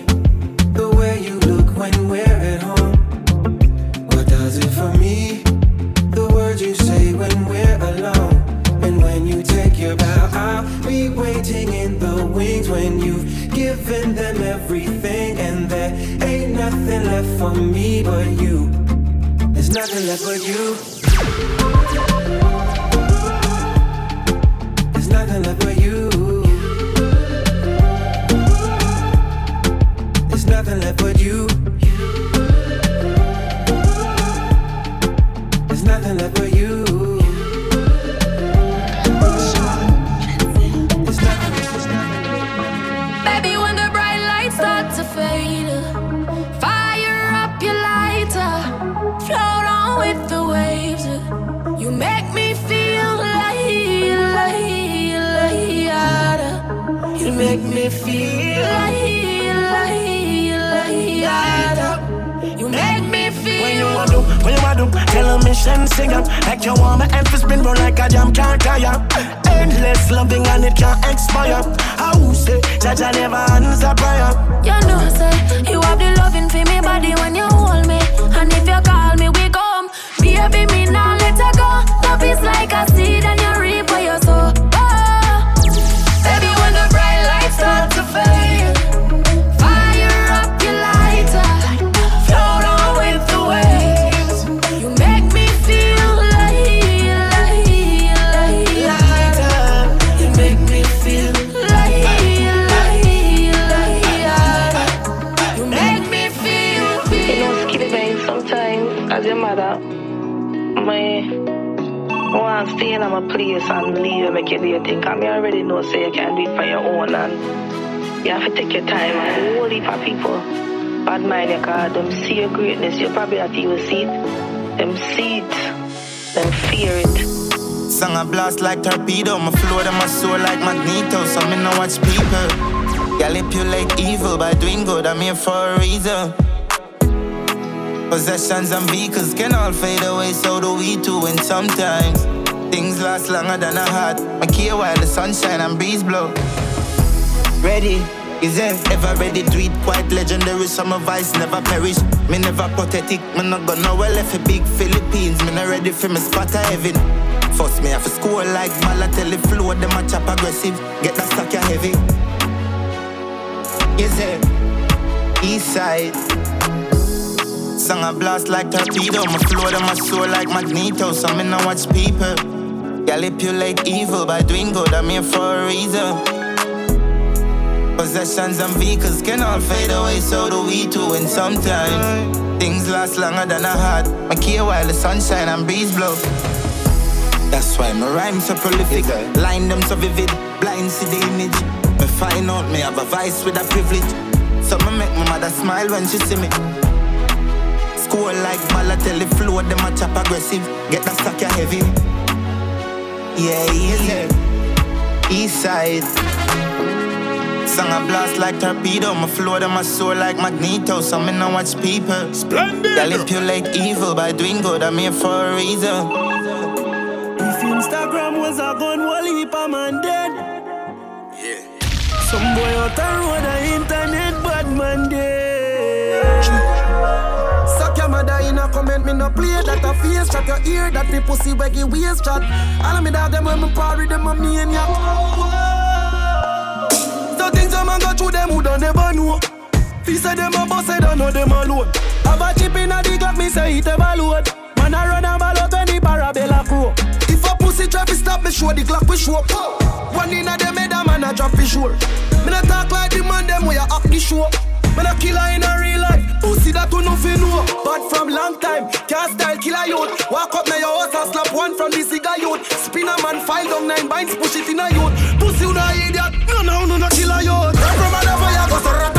S50: Summer vice never perish. Me never pathetic, me not gonna well if a big Philippines. Me not ready for me spot a heaven. First me have to score like Balotelli flow, them a chop aggressive. Get that stack ya heavy. Is there? East side. Song a blast like torpedo, my flow to my soul like magneto. So me no watch people. Manipulate evil by doing good, I'm here for a reason. Possessions and vehicles can all fade away, so do we too. And sometimes things last longer than a heart. I care while the sunshine and breeze blow. That's why my rhymes so prolific, line them so vivid, blind see the image. Me find out me have a vice with a privilege. So me make my mother smile when she see me. School like Balotelli flow, them a chop aggressive. Get that stack ya heavy. Yeah, yeah. East side. Song a blast like torpedo, my flow to my soul like magneto. So me no watch people. Splendid. They manipulate evil by doing good, I'm here for a reason.
S8: If Instagram was a gun, wall heap a man dead. Yeah. Some boy out the road, the internet, bad man dead.
S51: Suck your mother in a comment, me no play that a face shot your ear that the pussy waggy waist shot. All of me dog them when me party them a maniac.
S8: Through them who don't never know. Fi say them a boss, I don't know them alone. Have a chip in a the Glock, me say it ever load. Man a run a ball out when the parabella crow. If a pussy to stop me, show the Glock we show up. One in a them head a man a drop fi sure. Me not talk like the man them way a act the show. Me not killer in a real life. Pussy that you no fi know. But from long time, can't style killer youth. Walk up now your house and slap one from the cigar youth. Spin a man file down nine binds, push it in a youth. Pussy you no idiot. No no no no killer youth. From a level ya go so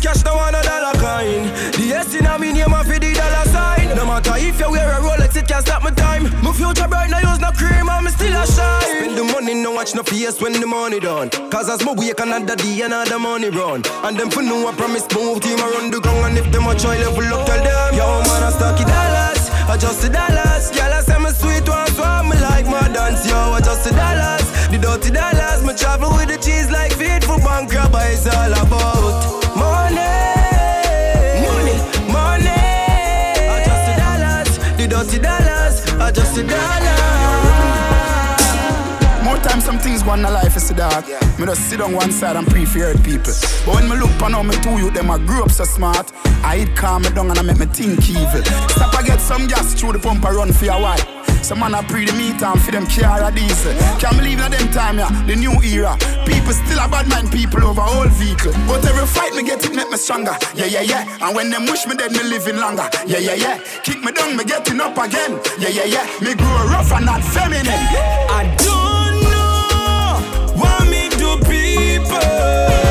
S4: cash, no one a dollar kind. The S in a me name and for the dollar sign. No matter if you wear a Rolex, it can't stop my time. My future bright, now use no cream, I'm still a shine. Spend the money, no watch no face when the money done. Cause as my wake another day, another money run. And them for no, I promise move team around the ground. And if them a try level up, tell them, yo man, I stocky dollars, adjust the dollars. Girl, I say my sweet one, so I'm like my dance, yo, adjust the dollars. The dirty dollars, my travel with the cheese like faithful bank grabber, it's all about the dollars.
S1: More time some things go on in life is the dark. Me just sit on one side and pre-feared people. But when me look on how me two you them I grew up so smart. I eat calm me down and I make me think evil. Stop I get some gas through the pump I run for a while. Some man a pre the meat and for them car a diesel. Can't believe in them time, yeah, the new era. People still a bad mind people over old vehicle. But every fight me get it make me stronger. Yeah, yeah, yeah. And when them wish me dead, me living longer. Yeah, yeah, yeah. Kick me down, me getting up again. Yeah, yeah, yeah. Me grow rough and not feminine.
S4: I don't know what me do people.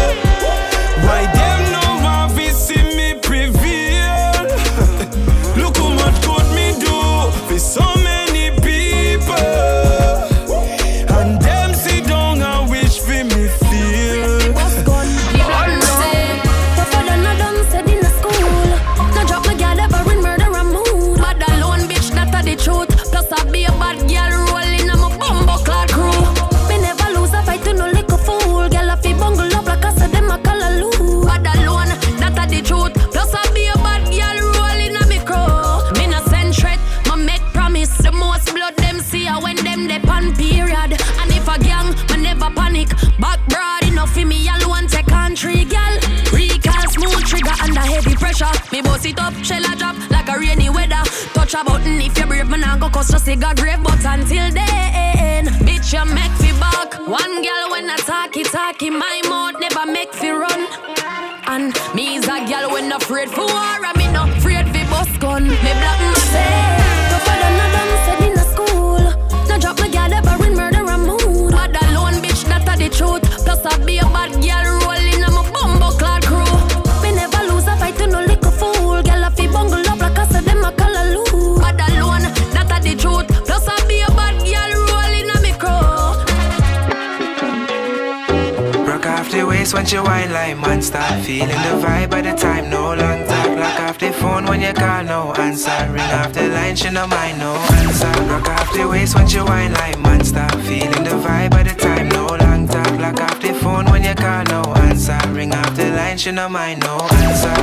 S52: Feeling the vibe by the time, no long talk. Lock off the phone when you call, no answer. Ring off the line, she no mind, no answer. Rock off the waist when you wine like monster. Feeling the vibe by the time, no long talk. Lock off the phone when you call, no answer. Ring off the line, she no mind, no answer.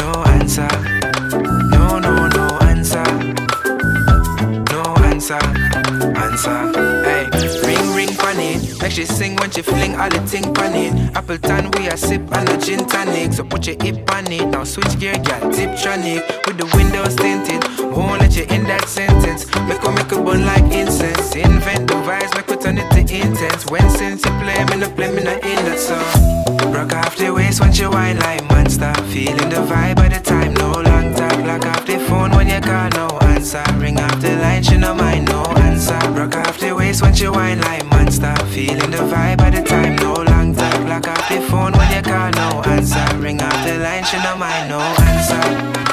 S52: No answer. No, no, no answer. No answer. Answer. She sing when she fling all the ting pan it. Appleton, we a sip and a gin tonic. So put your hip on it. Now switch gear, girl, Tiptronic. With the windows tinted. Won't let you in that sentence. Make her make a bun like incense. Invent the vibes, make her turn it to intense. When since you play, me no play, me no in that song. Rock off the waist when you wine like monster. Feeling the vibe by the time, no long talk. Lock off the phone when you call, no answer. Ring off the line, she no mind, no answer. Rock off the waist when you wine like monster. Stop feeling the vibe by the time, no long talk. Lock off the phone when you call, no answer. Ring off the line, she no mind, no answer.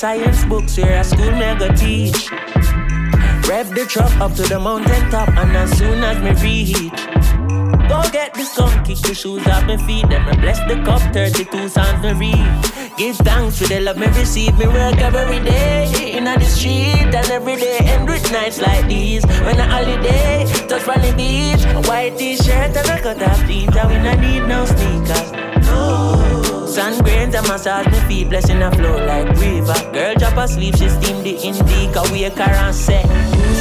S53: Science books where a school mega teach. Rev the truck up to the mountain top, and as soon as me reach, go get the sun, kick the shoes off my feet, then me bless the cup, 32 songs me read. Give thanks for the love me receive, me work every day in the street, and every day end with nights like these. When a holiday, touch the beach, a white t-shirt and a cut off jeans, and we need no sneakers. No. Sun grains and massage me feet, blessing a flow like river. Girl drop asleep, she steam the indica, wake her and say,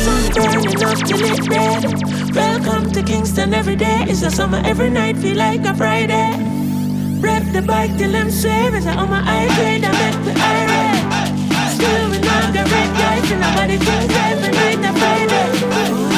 S53: Sun burning up till red. Welcome to Kingston every day. It's a summer every night, feel like a Friday. Rep the bike till I'm swear, it's on my eye grade, I make the irate. Still we not the red guys, and nobody thinks every night a Friday.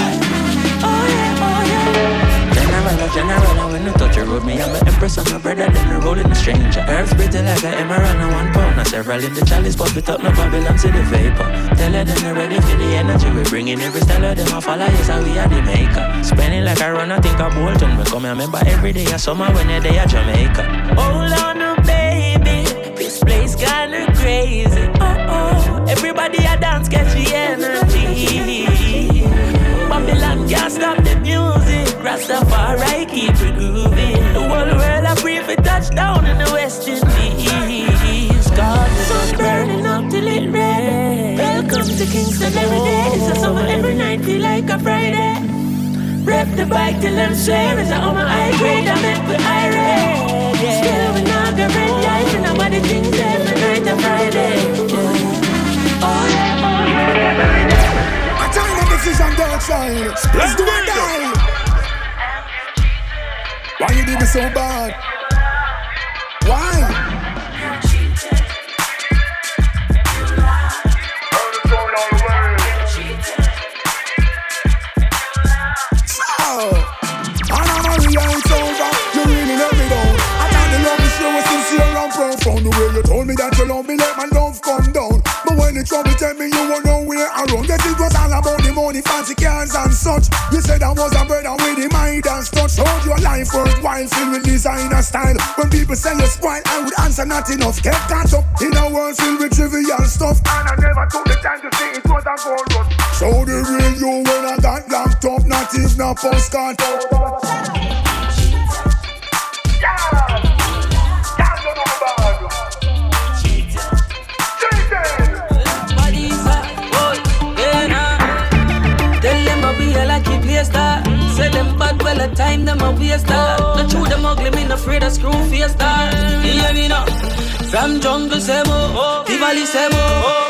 S53: General, oh, general, oh, when you touch the road, me, I'm an empress, I'm a brother, then the rolling stranger. Herbs pretty like an emerald and one pound. Now several in the chalice, but we talk no Babylon to the vapor. Tell her then they're ready for the energy, we bringing every style of them, follow, yes, we are the maker. Spending like I run, I think I'm Bolton. We come here, remember every day, I summer when you're there, Jamaica. Hold on, oh, baby, this place kinda crazy. Oh, oh, everybody a dance, catch the energy. Babylon can't stop the music. Rastafari keep it grooving. The whole world I pray for touchdown in the West Indies. God, the sun's burning up till it red. Welcome to Kingston every day. It's a summer every night, feel like a Friday. Rep the bike till I'm swear it's on my high grade. I'm make the irate. Still we not get red lights and nobody thinks every night a Friday. Yeah. Oh yeah, oh yeah.
S25: China decision don't shine. Let's do it die. Why you do me so bad? Why? Told me that you me, let my love come down. But when trouble tell me you were nowhere around, yes, it was all about the money, fancy cars and such. You said I was a brother with the mind and touch. Hold your life worthwhile, filled with designer style. When people say you spoil, I would answer not enough. Get caught up in a world filled with trivial stuff. And I never took the time to say it was a gold rush. So the real you when I got locked up, not even a postcard.
S16: Time them a waste that. No true them ugly, me no afraid of screw face that. You hear me now? From jungle say mo, the valley say mo.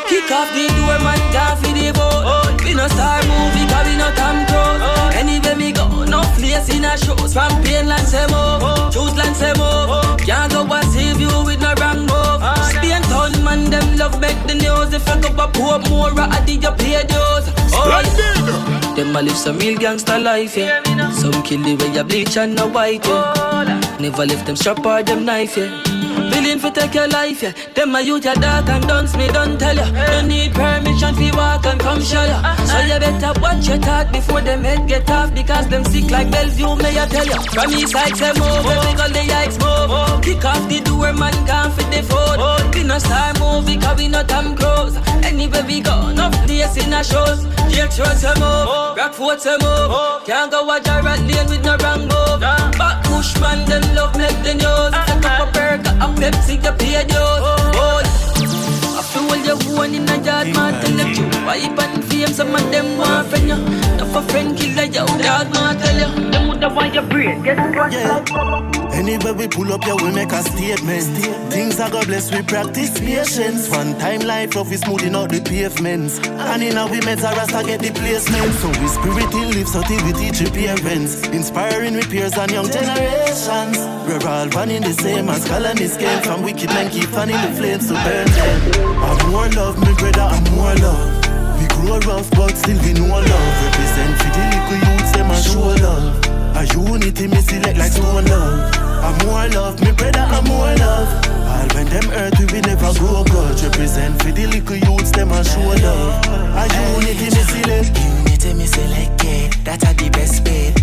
S16: Kick off the door, man, can't feed the boat. We no star movie, cause we no Tom Cruise. Anywhere me go, no place in a shows. From Painland say mo, Choose say mo. Can't go and save you with no wrong move. Spain town man, them love make the news. If I go up, poor more, I did your pay dues. Oh, them a live some real gangster life, yeah. Some kill the way you bleach and no white, yeah. Never left them strap or them knife, yeah. Willing for take your life, yeah. Them a use your dark and dance me, don't tell ya. You need permission fi walk and come show ya. So you better watch your talk before them head get off because them sick like Bellevue, may I tell ya. From east side say move, every girl the yikes move. Kick off the door, man, can't fit the phone. We no star movie, cause we no Tom Cruise. Anywhere we go, no place in a shows. Jake Road say move, Rockfort say move. Can't go a Jarrett lane with no wrong move. Back push man, them love make the news. Up a burger, a Pepsi, you pay dues. Oh, I feel all you want in a yard, man, tell them you. Wipe and fame, some of them want friend you. Not for friend killer, you, dog, man, tell you. Them woulda want your brain, get what yeah.
S54: Anywhere we pull up, yeah, we make a statement. Things are God bless, we practice patience. One time life rough is smoothing out the pavements. And in our women's are rasta get the placement. So we spirit in live, so we teach your parents. Inspiring repairs on young generations. We're all in the same as colonies came from wicked men keep fanning the flames to burn them. I'm more love, my brother, I'm more love. We grow rough, but still we know love. Represent for the little youths, them and show love. A unity, me select like stone love. I'm more love, me brother, I'm more love. All when them earth, we never grow grudge. Represent for the little youths, them a show love. A unity, me select.
S53: Unity, me select, yeah. That's the best way.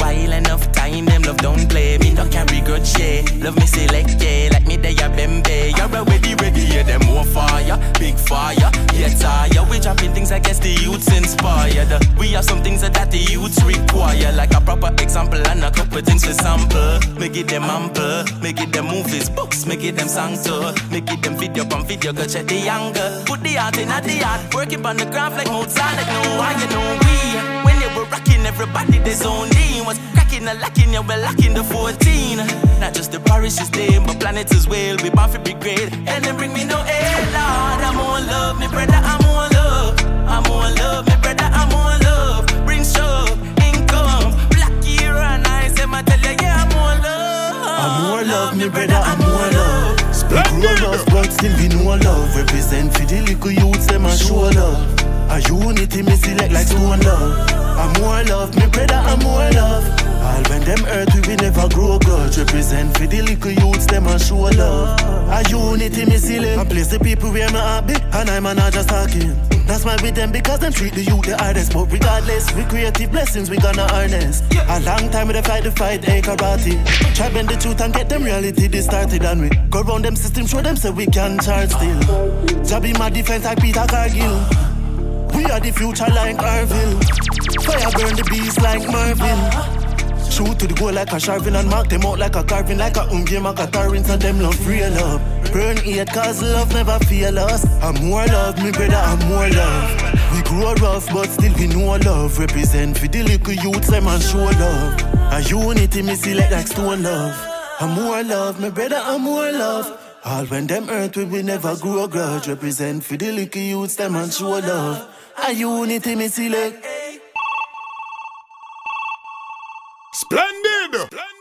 S53: Mobile enough time, them love don't play. Me don't carry grudge, yeah. Love me select, yeah. Like me, they a bembe. You're ready, ready, yeah. Them more fire, big fire. Yeah, tire. We dropping things, I guess the youth
S14: youths inspired. We have some things that the youths require, like a proper example and a couple things to sample. Make it them ample, make it them movies, books, make it them songs too. Make it them video on video, go check the angle. Put the art in at the art, working on the craft like Mozart, like no I you know we. Everybody they zone in. Was cracking and lacking, yeah, we're lacking the 14. Not just the parish is but planets as well. We bound for be great. And then bring me no air, Lord. I'm on love, me brother, I'm on love. I'm on love, me brother, I'm on love. Bring show, income, black here and I say, my tell you, yeah, I'm on love.
S54: I'm more love, me brother, I'm more love. Speak love, but still we know love. Represent for the little youths, them a show love. A unity me select like stone love. I'm more love, me brother, I'm more love. All when them earth we will never grow grudge. Represent for the little youths, them a show love. A unity me select. I place the people where me happy, and I'm not just talking. That's why with them because them treat the youth the hardest. But regardless, we creative blessings we gonna harness. A long time with the fight, the fight ain't karate. Try bend the truth and get them reality they started and we go round them system, show them say we can charge still. Jabby my defense like Peter Cargill. We are the future like Arville. Fire burn the beast like Marvin. Shoot to the goal like a Sharvin and mark them out like a carving, like a ungi, like a tarrant, and them love real love. Burn hate cause love never fail us. I'm more love, me brother, I'm more love. We grow rough, but still we know love. Represent for the little youths, them and show love. A unity, me select like stone love. I'm more love, me brother, I'm more love. All when them earth we will never grow grudge. Represent for the little youths, them and show love. A unity, me select.
S26: Splendid! Splendid!